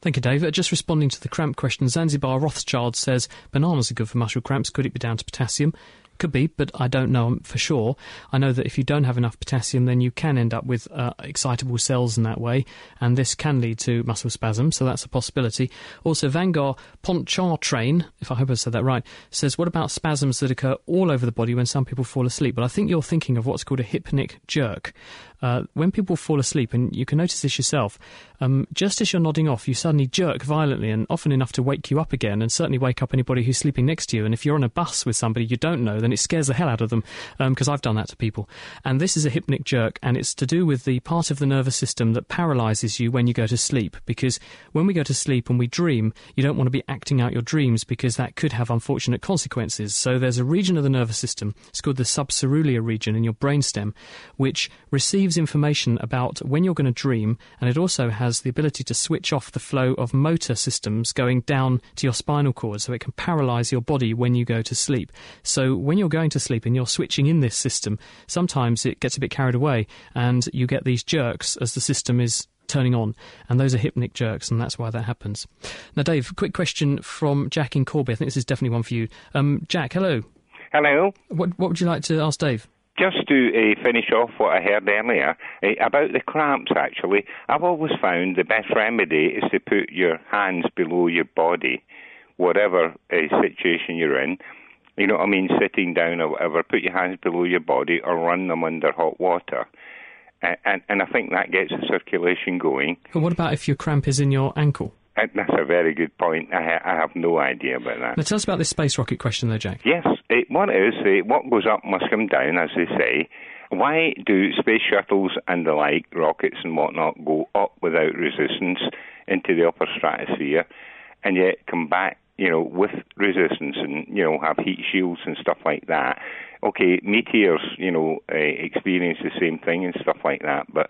Thank you, David. Just responding to the cramp question, Zanzibar Rothschild says bananas are good for muscle cramps. Could it be down to potassium? Could be, but I don't know for sure. I know that if you don't have enough potassium, then you can end up with uh, excitable cells in that way, and this can lead to muscle spasm, so that's a possibility. Also, Vanguard Ponchartrain, if I hope I said that right, says, What about spasms that occur all over the body when some people fall asleep? But I think you're thinking of what's called a hypnic jerk. Uh, when people fall asleep, and you can notice this yourself, um, just as you're nodding off, you suddenly jerk violently and often enough to wake you up again, and certainly wake up anybody who's sleeping next to you. And if you're on a bus with somebody you don't know, then it scares the hell out of them, because um, I've done that to people. And this is a hypnic jerk, and it's to do with the part of the nervous system that paralyzes you when you go to sleep. Because when we go to sleep and we dream, you don't want to be acting out your dreams because that could have unfortunate consequences. So there's a region of the nervous system, it's called the subcerulear region in your brainstem, which receives information about when you're going to dream, and it also has the ability to switch off the flow of motor systems going down to your spinal cord, so it can paralyze your body when you go to sleep. So when you're going to sleep and you're switching in this system, sometimes it gets a bit carried away, and you get these jerks as the system is turning on, and those are hypnic jerks, and that's why that happens. Now, Dave, quick question from Jack in Corby. I think this is definitely one for you. Um, Jack, hello. Hello. What, what would you like to ask Dave? just to uh, finish off what I heard earlier uh, about the cramps, actually, I've always found the best remedy is to put your hands below your body, whatever uh, situation you're in. You know what I mean? Sitting down or whatever, put your hands below your body or run them under hot water. And, and I think that gets the circulation going. But what about if your cramp is in your ankle? That's a very good point. I, ha- I have no idea about that. Now tell us about this space rocket question, though, Jack. Yes, it, what is it, what goes up must come down, as they say. Why do space shuttles and the like, rockets and whatnot, go up without resistance into the upper stratosphere, and yet come back, you know, with resistance and you know have heat shields and stuff like that? Okay, meteors, you know, uh, experience the same thing and stuff like that, but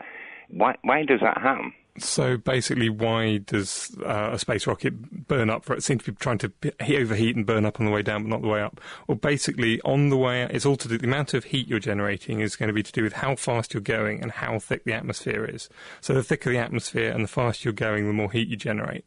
why why does that happen? So basically, why does uh, a space rocket burn up? For it seems to be trying to overheat and burn up on the way down, but not the way up. Well, basically, on the way, it's all to do. The amount of heat you're generating is going to be to do with how fast you're going and how thick the atmosphere is. So the thicker the atmosphere and the faster you're going, the more heat you generate.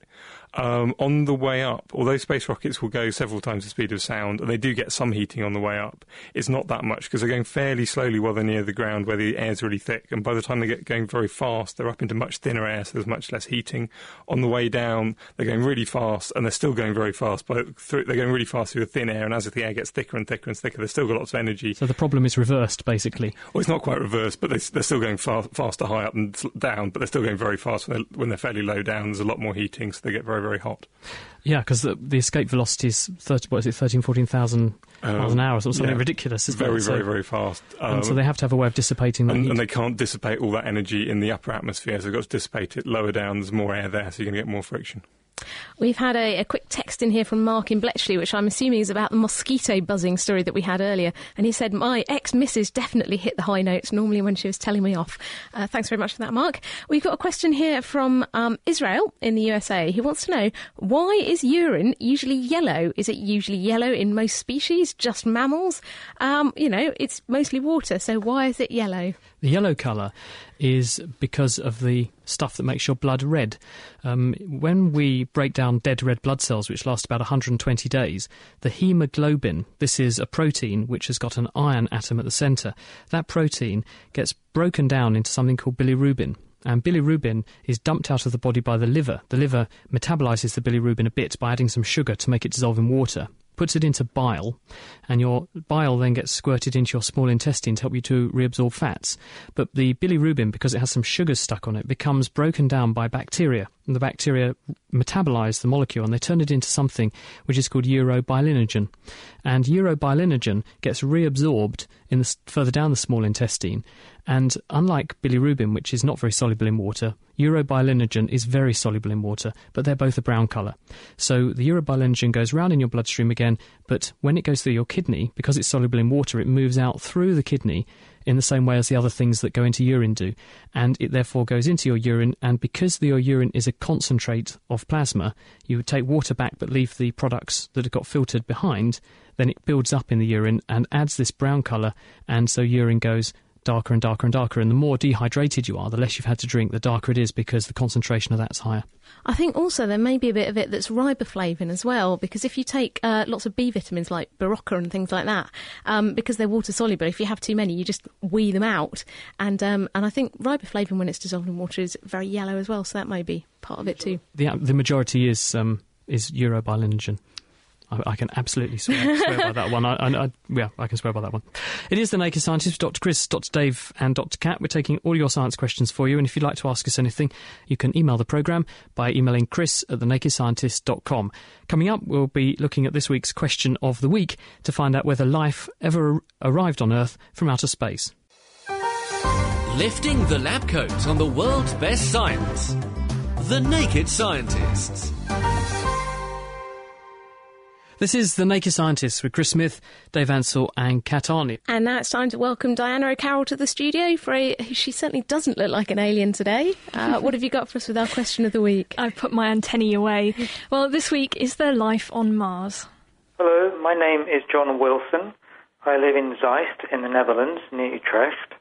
Um, on the way up, although space rockets will go several times the speed of sound, and they do get some heating on the way up, it's not that much because they're going fairly slowly while they're near the ground where the air's really thick. And by the time they get going very fast, they're up into much thinner air, so there's much less heating. On the way down, they're going really fast, and they're still going very fast, but through, they're going really fast through the thin air. And as the air gets thicker and thicker and thicker, they've still got lots of energy. So the problem is reversed, basically. Well, it's not quite reversed, but they, are still going far, faster high up and down, but they're still going very fast when they're, when they're fairly low down. There's a lot more heating, so they get very, very hot. Yeah, because the, the, escape velocity is 30, what is it, 13, 14,000 um, miles an hour or something yeah, ridiculous. Very, it? very, so, very fast. Um, and so um, they have to have a way of dissipating that and, heat. And they can't dissipate all that energy in the upper atmosphere, so they've got to dissipate it lower down. There's more air there, so you're going to get more friction. We've had a, a, quick text in here from Mark in Bletchley, which I'm assuming is about the mosquito buzzing story that we had earlier. And he said, My ex missus definitely hit the high notes normally when she was telling me off. Uh, thanks very much for that, Mark. We've got a question here from um, Israel in the USA. He wants to know why is urine usually yellow? Is it usually yellow in most species, just mammals? Um, you know, it's mostly water, so why is it yellow? The yellow colour is because of the stuff that makes your blood red. Um, when we break down dead red blood cells, which last about 120 days, the hemoglobin, this is a protein which has got an iron atom at the centre, that protein gets broken down into something called bilirubin. And bilirubin is dumped out of the body by the liver. The liver metabolizes the bilirubin a bit by adding some sugar to make it dissolve in water puts it into bile, and your bile then gets squirted into your small intestine to help you to reabsorb fats. But the bilirubin, because it has some sugars stuck on it, becomes broken down by bacteria. And the bacteria metabolize the molecule and they turn it into something which is called urobilinogen. And urobilinogen gets reabsorbed in the, further down the small intestine. And unlike bilirubin, which is not very soluble in water, urobilinogen is very soluble in water, but they're both a brown colour. So the urobilinogen goes round in your bloodstream again, but when it goes through your kidney, because it's soluble in water, it moves out through the kidney in the same way as the other things that go into urine do. And it therefore goes into your urine, and because your urine is a concentrate of plasma, you would take water back but leave the products that have got filtered behind, then it builds up in the urine and adds this brown colour, and so urine goes darker and darker and darker. And the more dehydrated you are, the less you've had to drink, the darker it is because the concentration of that's higher. I think also there may be a bit of it that's riboflavin as well, because if you take uh, lots of B vitamins like Berocca and things like that, um, because they're water soluble, if you have too many, you just wee them out. And um, and I think riboflavin, when it's dissolved in water, is very yellow as well, so that may be part of it too. The, the majority is um, is urobilinogen. I, I can absolutely swear, swear by that one. I, I, yeah, I can swear by that one. It is The Naked Scientist Dr. Chris, Dr. Dave, and Dr. Kat. We're taking all your science questions for you, and if you'd like to ask us anything, you can email the programme by emailing chris at thenakedscientist.com. Coming up, we'll be looking at this week's question of the week to find out whether life ever arrived on Earth from outer space. Lifting the lab coat on the world's best science. The Naked Scientists. This is The Naked Scientists with Chris Smith, Dave Ansell, and Kat Arney. And now it's time to welcome Diana O'Carroll to the studio. For a, she certainly doesn't look like an alien today. Uh, what have you got for us with our question of the week? I've put my antennae away. Well, this week, is there life on Mars? Hello, my name is John Wilson. I live in Zeist in the Netherlands, near Utrecht.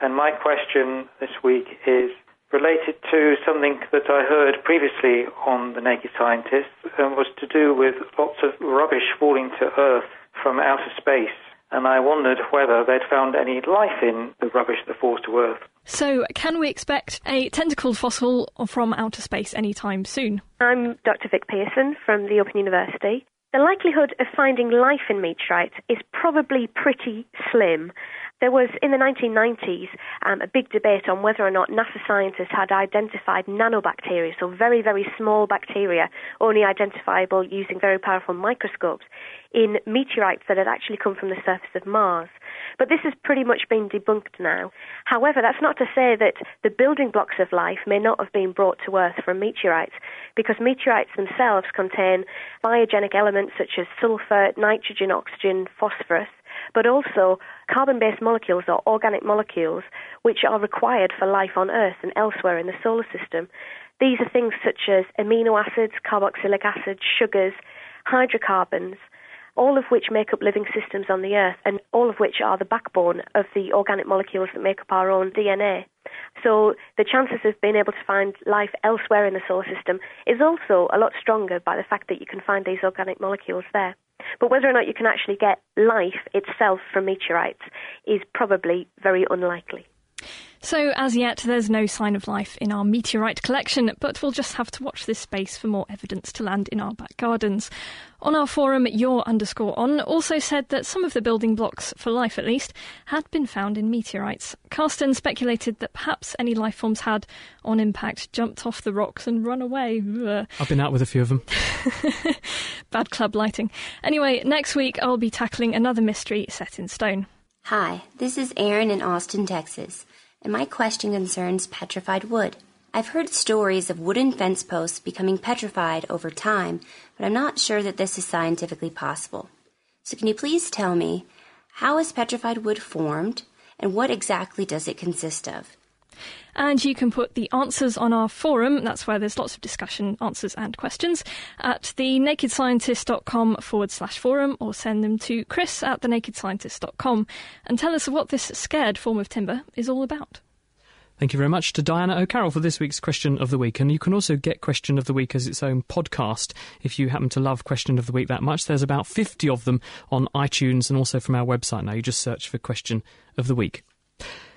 And my question this week is related to something that I heard previously on The Naked Scientist and um, was to do with lots of rubbish falling to Earth from outer space. And I wondered whether they'd found any life in the rubbish that falls to Earth. So, can we expect a tentacled fossil from outer space anytime soon? I'm Dr. Vic Pearson from the Open University. The likelihood of finding life in meteorites is probably pretty slim. There was, in the 1990s, um, a big debate on whether or not NASA scientists had identified nanobacteria, so very, very small bacteria, only identifiable using very powerful microscopes, in meteorites that had actually come from the surface of Mars. But this has pretty much been debunked now. However, that's not to say that the building blocks of life may not have been brought to Earth from meteorites, because meteorites themselves contain biogenic elements such as sulfur, nitrogen, oxygen, phosphorus but also carbon based molecules or organic molecules which are required for life on Earth and elsewhere in the solar system. These are things such as amino acids, carboxylic acids, sugars, hydrocarbons, all of which make up living systems on the Earth, and all of which are the backbone of the organic molecules that make up our own DNA. So the chances of being able to find life elsewhere in the solar system is also a lot stronger by the fact that you can find these organic molecules there. But whether or not you can actually get life itself from meteorites is probably very unlikely. So, as yet, there's no sign of life in our meteorite collection, but we'll just have to watch this space for more evidence to land in our back gardens. On our forum, your underscore on also said that some of the building blocks, for life at least, had been found in meteorites. Carsten speculated that perhaps any life forms had, on impact, jumped off the rocks and run away. I've been out with a few of them. Bad club lighting. Anyway, next week I'll be tackling another mystery set in stone. Hi, this is Aaron in Austin, Texas and my question concerns petrified wood. I've heard stories of wooden fence posts becoming petrified over time, but I'm not sure that this is scientifically possible. So, can you please tell me how is petrified wood formed and what exactly does it consist of? And you can put the answers on our forum, that's where there's lots of discussion, answers, and questions, at thenakedscientist.com forward slash forum, or send them to chris at thenakedscientist.com and tell us what this scared form of timber is all about. Thank you very much to Diana O'Carroll for this week's Question of the Week. And you can also get Question of the Week as its own podcast if you happen to love Question of the Week that much. There's about 50 of them on iTunes and also from our website now. You just search for Question of the Week.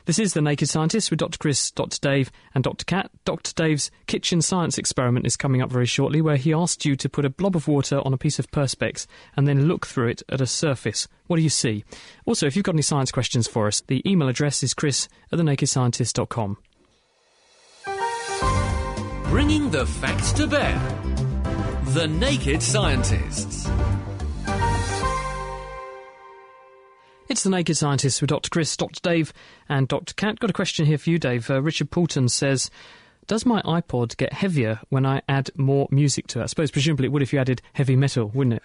This is The Naked Scientist with Dr. Chris, Dr. Dave, and Dr. Kat. Dr. Dave's kitchen science experiment is coming up very shortly, where he asked you to put a blob of water on a piece of Perspex and then look through it at a surface. What do you see? Also, if you've got any science questions for us, the email address is chris at thenakedscientist.com. Bringing the facts to bear. The Naked Scientists. It's the Naked Scientists with Dr. Chris, Dr. Dave, and Dr. Kat. Got a question here for you, Dave. Uh, Richard Poulton says, "Does my iPod get heavier when I add more music to it? I suppose presumably it would if you added heavy metal, wouldn't it?"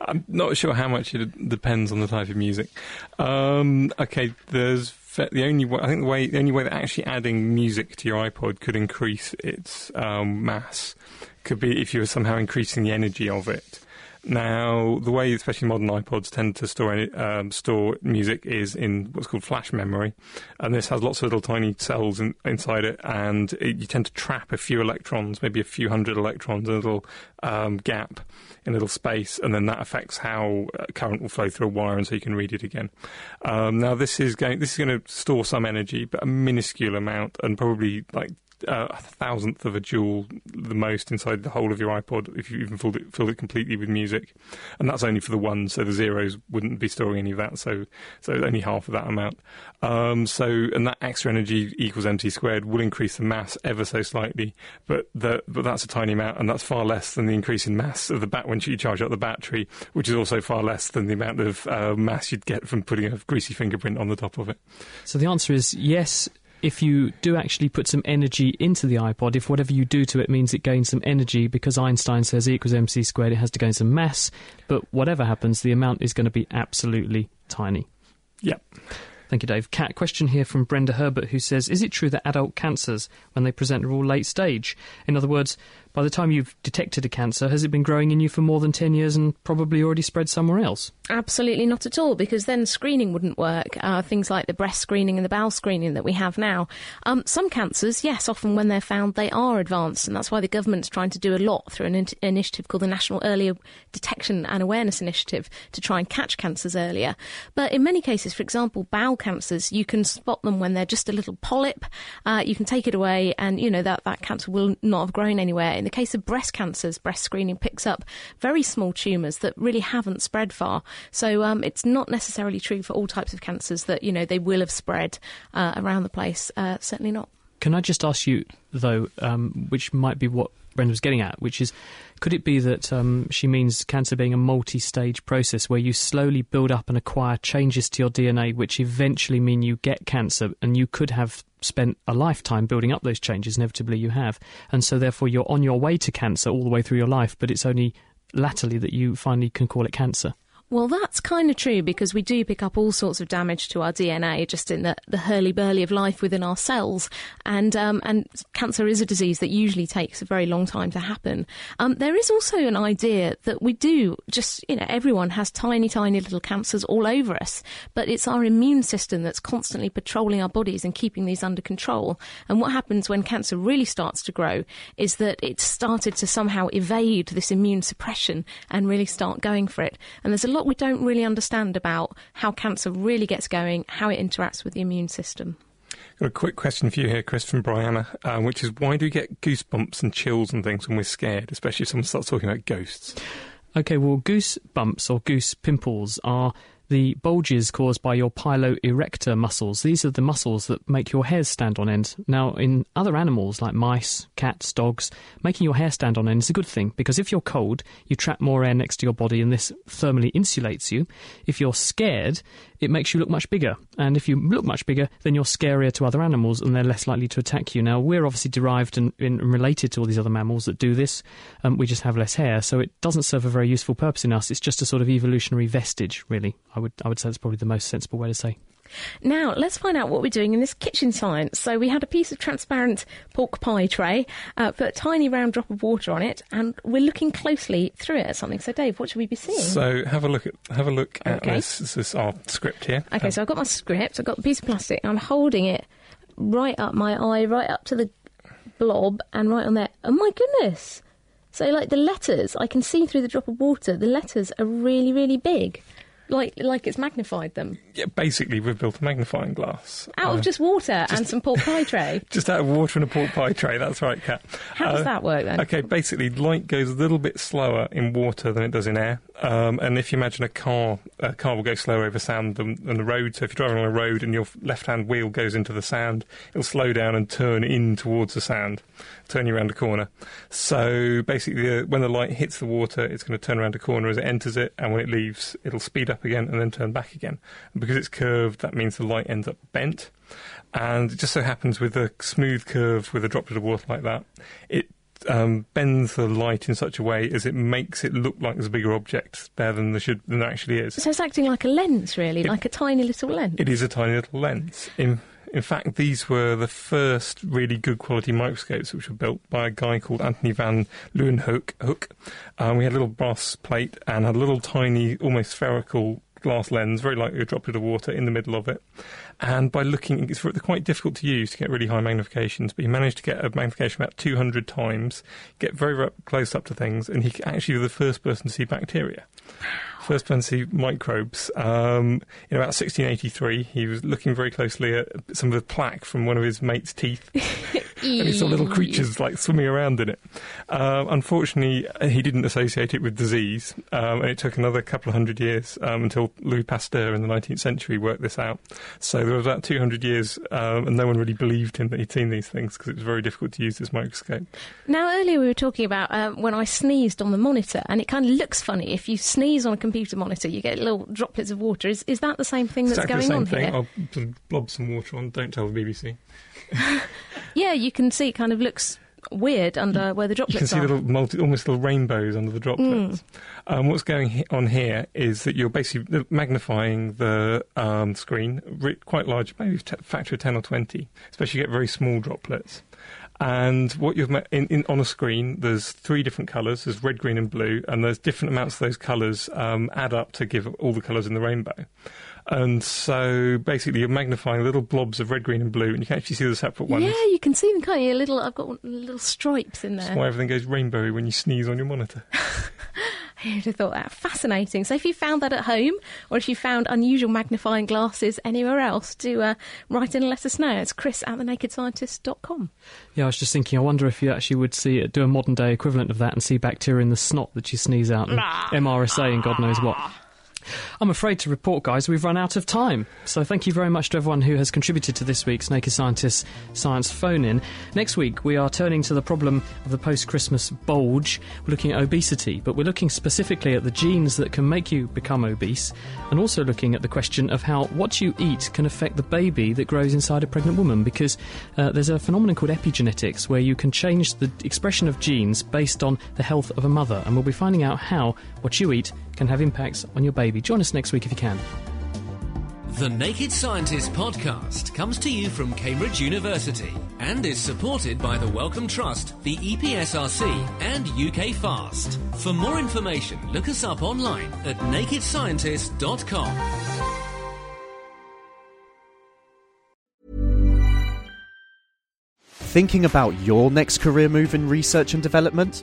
I'm not sure how much it depends on the type of music. Um, okay, there's the only way, I think the way the only way that actually adding music to your iPod could increase its um, mass could be if you were somehow increasing the energy of it. Now, the way especially modern iPods tend to store um, store music is in what's called flash memory, and this has lots of little tiny cells in, inside it, and it, you tend to trap a few electrons, maybe a few hundred electrons, in a little um, gap in a little space, and then that affects how uh, current will flow through a wire, and so you can read it again. Um, now, this is going this is going to store some energy, but a minuscule amount, and probably like uh, a thousandth of a joule, the most inside the whole of your iPod, if you even filled it, filled it completely with music, and that's only for the ones. So the zeros wouldn't be storing any of that. So so only half of that amount. Um, so and that extra energy equals mc squared will increase the mass ever so slightly, but the, but that's a tiny amount, and that's far less than the increase in mass of the bat when you charge up the battery, which is also far less than the amount of uh, mass you'd get from putting a greasy fingerprint on the top of it. So the answer is yes. If you do actually put some energy into the iPod, if whatever you do to it means it gains some energy, because Einstein says E equals mc squared, it has to gain some mass. But whatever happens, the amount is going to be absolutely tiny. Yep. Thank you, Dave. Kat question here from Brenda Herbert, who says, "Is it true that adult cancers, when they present, are all late stage? In other words, by the time you've detected a cancer, has it been growing in you for more than ten years and probably already spread somewhere else?" Absolutely not at all, because then screening wouldn't work. Uh, things like the breast screening and the bowel screening that we have now. Um, some cancers, yes, often when they're found, they are advanced, and that's why the government's trying to do a lot through an in- initiative called the National Early Detection and Awareness Initiative to try and catch cancers earlier. But in many cases, for example, bowel cancers, you can spot them when they're just a little polyp. Uh, you can take it away, and you know that that cancer will not have grown anywhere. In the case of breast cancers, breast screening picks up very small tumours that really haven't spread far. So um, it's not necessarily true for all types of cancers that you know they will have spread uh, around the place. Uh, certainly not. Can I just ask you, though, um, which might be what Brenda was getting at, which is, could it be that um, she means cancer being a multi-stage process where you slowly build up and acquire changes to your DNA, which eventually mean you get cancer, and you could have spent a lifetime building up those changes. Inevitably, you have, and so therefore you're on your way to cancer all the way through your life, but it's only latterly that you finally can call it cancer. Well, that's kind of true because we do pick up all sorts of damage to our DNA just in the, the hurly burly of life within our cells. And, um, and cancer is a disease that usually takes a very long time to happen. Um, there is also an idea that we do just, you know, everyone has tiny, tiny little cancers all over us, but it's our immune system that's constantly patrolling our bodies and keeping these under control. And what happens when cancer really starts to grow is that it's started to somehow evade this immune suppression and really start going for it. And there's a lot we don't really understand about how cancer really gets going, how it interacts with the immune system. Got a quick question for you here, Chris, from Brianna, um, which is why do we get goosebumps and chills and things when we're scared, especially if someone starts talking about ghosts? Okay, well, goose bumps or goose pimples are the bulges caused by your piloerector muscles. These are the muscles that make your hairs stand on end. Now, in other animals like mice, cats, dogs, making your hair stand on end is a good thing because if you're cold, you trap more air next to your body and this thermally insulates you. If you're scared, it makes you look much bigger. And if you look much bigger, then you're scarier to other animals and they're less likely to attack you. Now, we're obviously derived and, and related to all these other mammals that do this. Um, we just have less hair, so it doesn't serve a very useful purpose in us. It's just a sort of evolutionary vestige, really. I would, I would say that's probably the most sensible way to say. Now, let's find out what we're doing in this kitchen science. So, we had a piece of transparent pork pie tray, uh, put a tiny round drop of water on it, and we're looking closely through it at something. So, Dave, what should we be seeing? So have a look at have a look at Okay. this. This is our script here. Okay, so I've got my script, I've got the piece of plastic, I'm holding it right up my eye, right up to the blob, and right on there. Oh my goodness! So, like the letters, I can see through the drop of water, the letters are really, really big. Like like it's magnified them Yeah, basically, we've built a magnifying glass. out Uh, of just water and some pork pie tray. Just out of water and a pork pie tray. That's right, Kat. How does that work then? Okay, basically, light goes a little bit slower in water than it does in air. Um, and if you imagine a car, a car will go slower over sand than, than the road. So if you're driving on a road and your left-hand wheel goes into the sand, it'll slow down and turn in towards the sand, turn you around a corner. So basically, uh, when the light hits the water, it's going to turn around a corner as it enters it, and when it leaves, it'll speed up again and then turn back again. And because it's curved, that means the light ends up bent. And it just so happens with a smooth curve with a droplet of water like that, it um, bends the light in such a way as it makes it look like there's a bigger object there than there should than there actually is. So it's acting like a lens, really, like a tiny little lens. It is a tiny little lens. In in fact, these were the first really good quality microscopes which were built by a guy called Anthony van Leeuwenhoek. Um, we had a little brass plate and had a little tiny, almost spherical glass lens, very like a droplet of water in the middle of it. And by looking, it's quite difficult to use to get really high magnifications, but he managed to get a magnification about 200 times, get very, very close up to things, and he actually was the first person to see bacteria. First person to see microbes. Um, in about 1683, he was looking very closely at some of the plaque from one of his mate's teeth. and he saw little creatures like swimming around in it. Uh, unfortunately, he didn't associate it with disease, um, and it took another couple of hundred years um, until Louis Pasteur in the 19th century worked this out. So there was about 200 years, um, and no one really believed him that he'd seen these things because it was very difficult to use this microscope. Now, earlier we were talking about um, when I sneezed on the monitor, and it kind of looks funny. If you sneeze on a computer monitor, you get little droplets of water. Is, is that the same thing that's exactly going the same on thing. here? I'll blob some water on. Don't tell the BBC. Yeah, you can see it kind of looks weird under where the droplets You can see are. little multi, almost little rainbows under the droplets. Um, what's going on here is that you're basically magnifying the um, screen quite large, maybe t- factor of 10 or 20, especially you get very small droplets. And what you've ma- in, in, on a screen, there's three different colours. There's red, green, and blue, and there's different amounts of those colours um, add up to give all the colours in the rainbow. And so basically, you're magnifying little blobs of red, green, and blue, and you can actually see the separate ones. Yeah, you can see them, can't you? Little, I've got little stripes in That's there. why everything goes rainbowy when you sneeze on your monitor. Who'd have thought that? Fascinating. So if you found that at home, or if you found unusual magnifying glasses anywhere else, do uh, write in and let us know. It's chris at thenakedscientist.com. Yeah, I was just thinking. I wonder if you actually would see do a modern day equivalent of that and see bacteria in the snot that you sneeze out, and MRSA and God knows what. I'm afraid to report, guys, we've run out of time. So thank you very much to everyone who has contributed to this week's Naked Scientists Science Phone In. Next week, we are turning to the problem of the post Christmas bulge. We're looking at obesity, but we're looking specifically at the genes that can make you become obese, and also looking at the question of how what you eat can affect the baby that grows inside a pregnant woman, because uh, there's a phenomenon called epigenetics where you can change the expression of genes based on the health of a mother, and we'll be finding out how what you eat can have impacts on your baby. Join us next week if you can. The Naked Scientist podcast comes to you from Cambridge University and is supported by the Wellcome Trust, the EPSRC, and UK Fast. For more information, look us up online at nakedscientist.com. Thinking about your next career move in research and development?